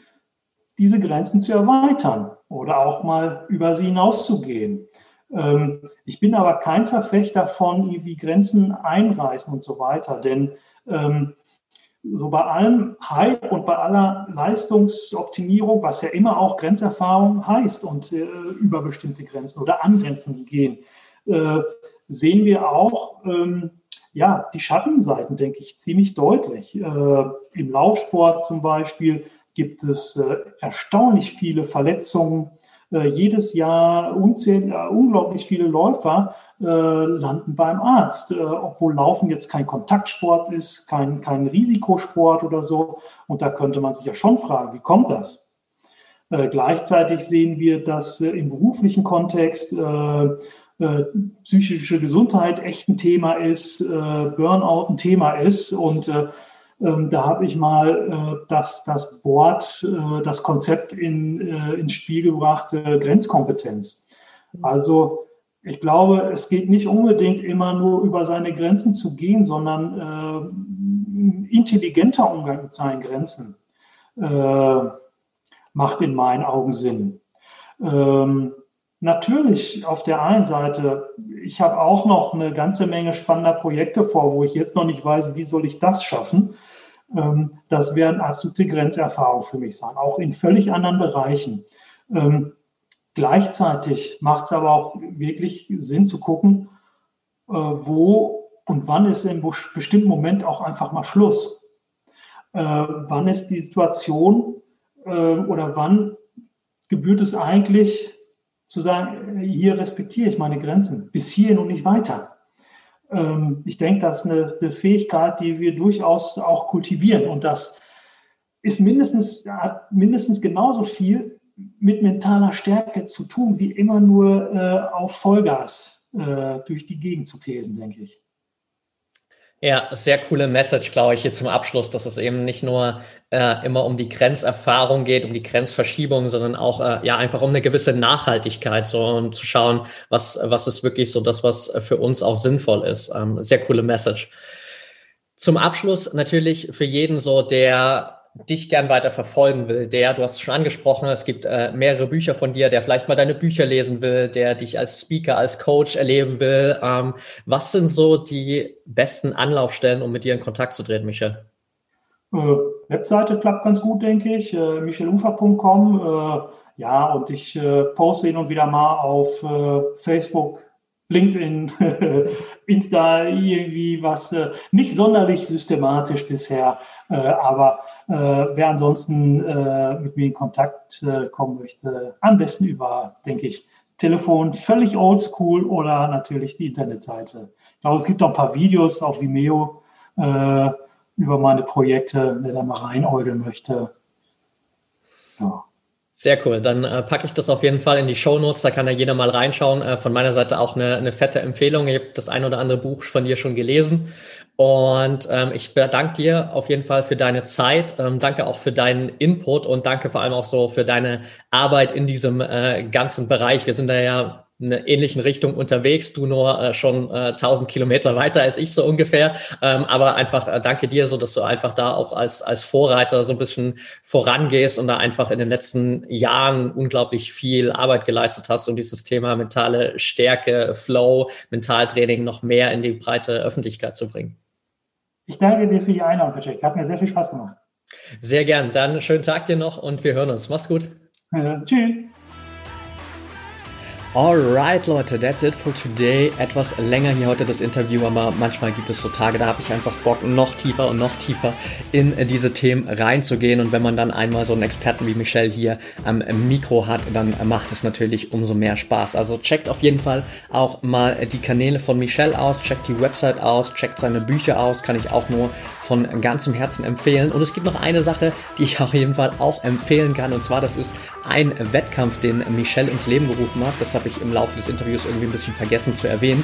diese Grenzen zu erweitern oder auch mal über sie hinauszugehen. Ähm, ich bin aber kein Verfechter von irgendwie Grenzen einreißen und so weiter, denn ähm, so bei allem Hype und bei aller Leistungsoptimierung, was ja immer auch Grenzerfahrung heißt und äh, über bestimmte Grenzen oder an Grenzen gehen, äh, sehen wir auch ähm, ja, die Schattenseiten, denke ich, ziemlich deutlich. Äh, Im Laufsport zum Beispiel gibt es äh, erstaunlich viele Verletzungen. Äh, jedes Jahr unzähl, äh, unglaublich viele Läufer äh, landen beim Arzt, äh, obwohl Laufen jetzt kein Kontaktsport ist, kein, kein Risikosport oder so. Und da könnte man sich ja schon fragen, wie kommt das? Äh, gleichzeitig sehen wir, dass im beruflichen Kontext psychische Gesundheit echt ein Thema ist, Burnout ein Thema ist und da habe ich mal äh, das, das Wort, äh, das Konzept in, äh, ins Spiel gebracht, äh, Grenzkompetenz. Also ich glaube, es geht nicht unbedingt immer nur über seine Grenzen zu gehen, sondern äh, intelligenter Umgang mit seinen Grenzen äh, macht in meinen Augen Sinn. Ähm, Natürlich, auf der einen Seite, ich habe auch noch eine ganze Menge spannender Projekte vor, wo ich jetzt noch nicht weiß, wie soll ich das schaffen. Ähm, das werden absolute Grenzerfahrungen für mich sein, auch in völlig anderen Bereichen. Ähm, gleichzeitig macht es aber auch wirklich Sinn zu gucken, äh, wo und wann ist in bestimmten Moment auch einfach mal Schluss. Äh, wann ist die Situation äh, oder wann gebührt es eigentlich, zu sagen, hier respektiere ich meine Grenzen, bis hierhin und nicht weiter. Ähm, ich denke, das ist eine, eine, Fähigkeit, die wir durchaus auch kultivieren. Und das ist mindestens, hat mindestens genauso viel mit mentaler Stärke zu tun, wie immer nur äh, auf Vollgas äh, durch die Gegend zu pesen, denke ich. Ja, sehr coole Message, glaube ich, hier zum Abschluss, dass es eben nicht nur äh, immer um die Grenzerfahrung geht, um die Grenzverschiebung, sondern auch äh, ja einfach um eine gewisse Nachhaltigkeit, so um zu schauen, was, was ist wirklich so das, was für uns auch sinnvoll ist. Ähm, sehr coole Message. Zum Abschluss natürlich für jeden so, der dich gern weiter verfolgen will, der, du hast es schon angesprochen, es gibt äh, mehrere Bücher von dir, der vielleicht mal deine Bücher lesen will, der dich als Speaker, als Coach erleben will. Ähm, was sind so die besten Anlaufstellen, um mit dir in Kontakt zu treten, Michel? Äh, Webseite klappt ganz gut, denke ich. Äh, michelufer.com. Äh, ja, und ich äh, poste hin und wieder mal auf äh, Facebook, LinkedIn, Insta irgendwie was, äh, nicht sonderlich systematisch bisher. Aber äh, wer ansonsten äh, mit mir in Kontakt kommen möchte, am besten über, denke ich, Telefon, völlig oldschool oder natürlich die Internetseite. Ich glaube, es gibt auch ein paar Videos auf Vimeo über meine Projekte, wer da mal reinäugeln möchte. Ja. Sehr cool. Dann äh, packe ich das auf jeden Fall in die Show Notes. Da kann ja jeder mal reinschauen. Äh, von meiner Seite auch eine, eine fette Empfehlung. Ich habe das ein oder andere Buch von dir schon gelesen. Und ähm, ich bedanke dir auf jeden Fall für deine Zeit. Ähm, danke auch für deinen Input und danke vor allem auch so für deine Arbeit in diesem äh, ganzen Bereich. Wir sind da ja in einer ähnlichen Richtung unterwegs, du nur äh, schon äh, 1000 Kilometer weiter als ich so ungefähr. Ähm, aber einfach äh, danke dir, so dass du einfach da auch als, als Vorreiter so ein bisschen vorangehst und da einfach in den letzten Jahren unglaublich viel Arbeit geleistet hast, um dieses Thema mentale Stärke, Flow, Mentaltraining noch mehr in die breite Öffentlichkeit zu bringen. Ich danke dir für die Einladung, Jack. Hat mir sehr viel Spaß gemacht. Sehr gern. Dann schönen Tag dir noch und wir hören uns. Mach's gut. Ja, tschüss. Alright, Leute, that's it for today. Etwas länger hier heute das Interview, aber manchmal gibt es so Tage, da habe ich einfach Bock, noch tiefer und noch tiefer in diese Themen reinzugehen. Und wenn man dann einmal so einen Experten wie Michelle hier am Mikro hat, dann macht es natürlich umso mehr Spaß. Also checkt auf jeden Fall auch mal die Kanäle von Michelle aus, checkt die Website aus, checkt seine Bücher aus, kann ich auch nur von ganzem Herzen empfehlen. Und es gibt noch eine Sache, die ich auf jeden Fall auch empfehlen kann. Und zwar, das ist ein Wettkampf, den Michelle ins Leben gerufen hat. Das habe ich im Laufe des Interviews irgendwie ein bisschen vergessen zu erwähnen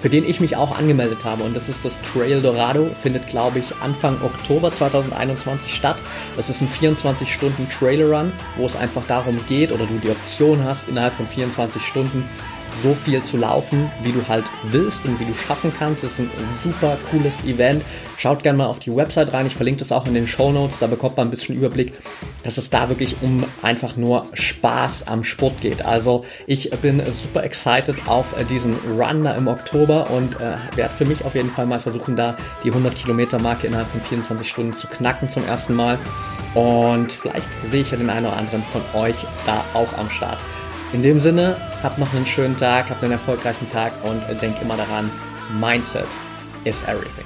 für den ich mich auch angemeldet habe. Und das ist das Trail Dorado, findet, glaube ich, Anfang Oktober 2021 statt. Das ist ein 24 Stunden Trail Run, wo es einfach darum geht oder du die Option hast, innerhalb von 24 Stunden so viel zu laufen, wie du halt willst und wie du schaffen kannst. Es ist ein super cooles Event. Schaut gerne mal auf die Website rein. Ich verlinke das auch in den Show Notes. Da bekommt man ein bisschen Überblick, dass es da wirklich um einfach nur Spaß am Sport geht. Also ich bin super excited auf diesen Run da im Oktober und äh, werde für mich auf jeden Fall mal versuchen, da die 100 Kilometer Marke innerhalb von 24 Stunden zu knacken zum ersten Mal. Und vielleicht sehe ich ja den einen oder anderen von euch da auch am Start. In dem Sinne, habt noch einen schönen Tag, habt einen erfolgreichen Tag und denkt immer daran, Mindset is everything.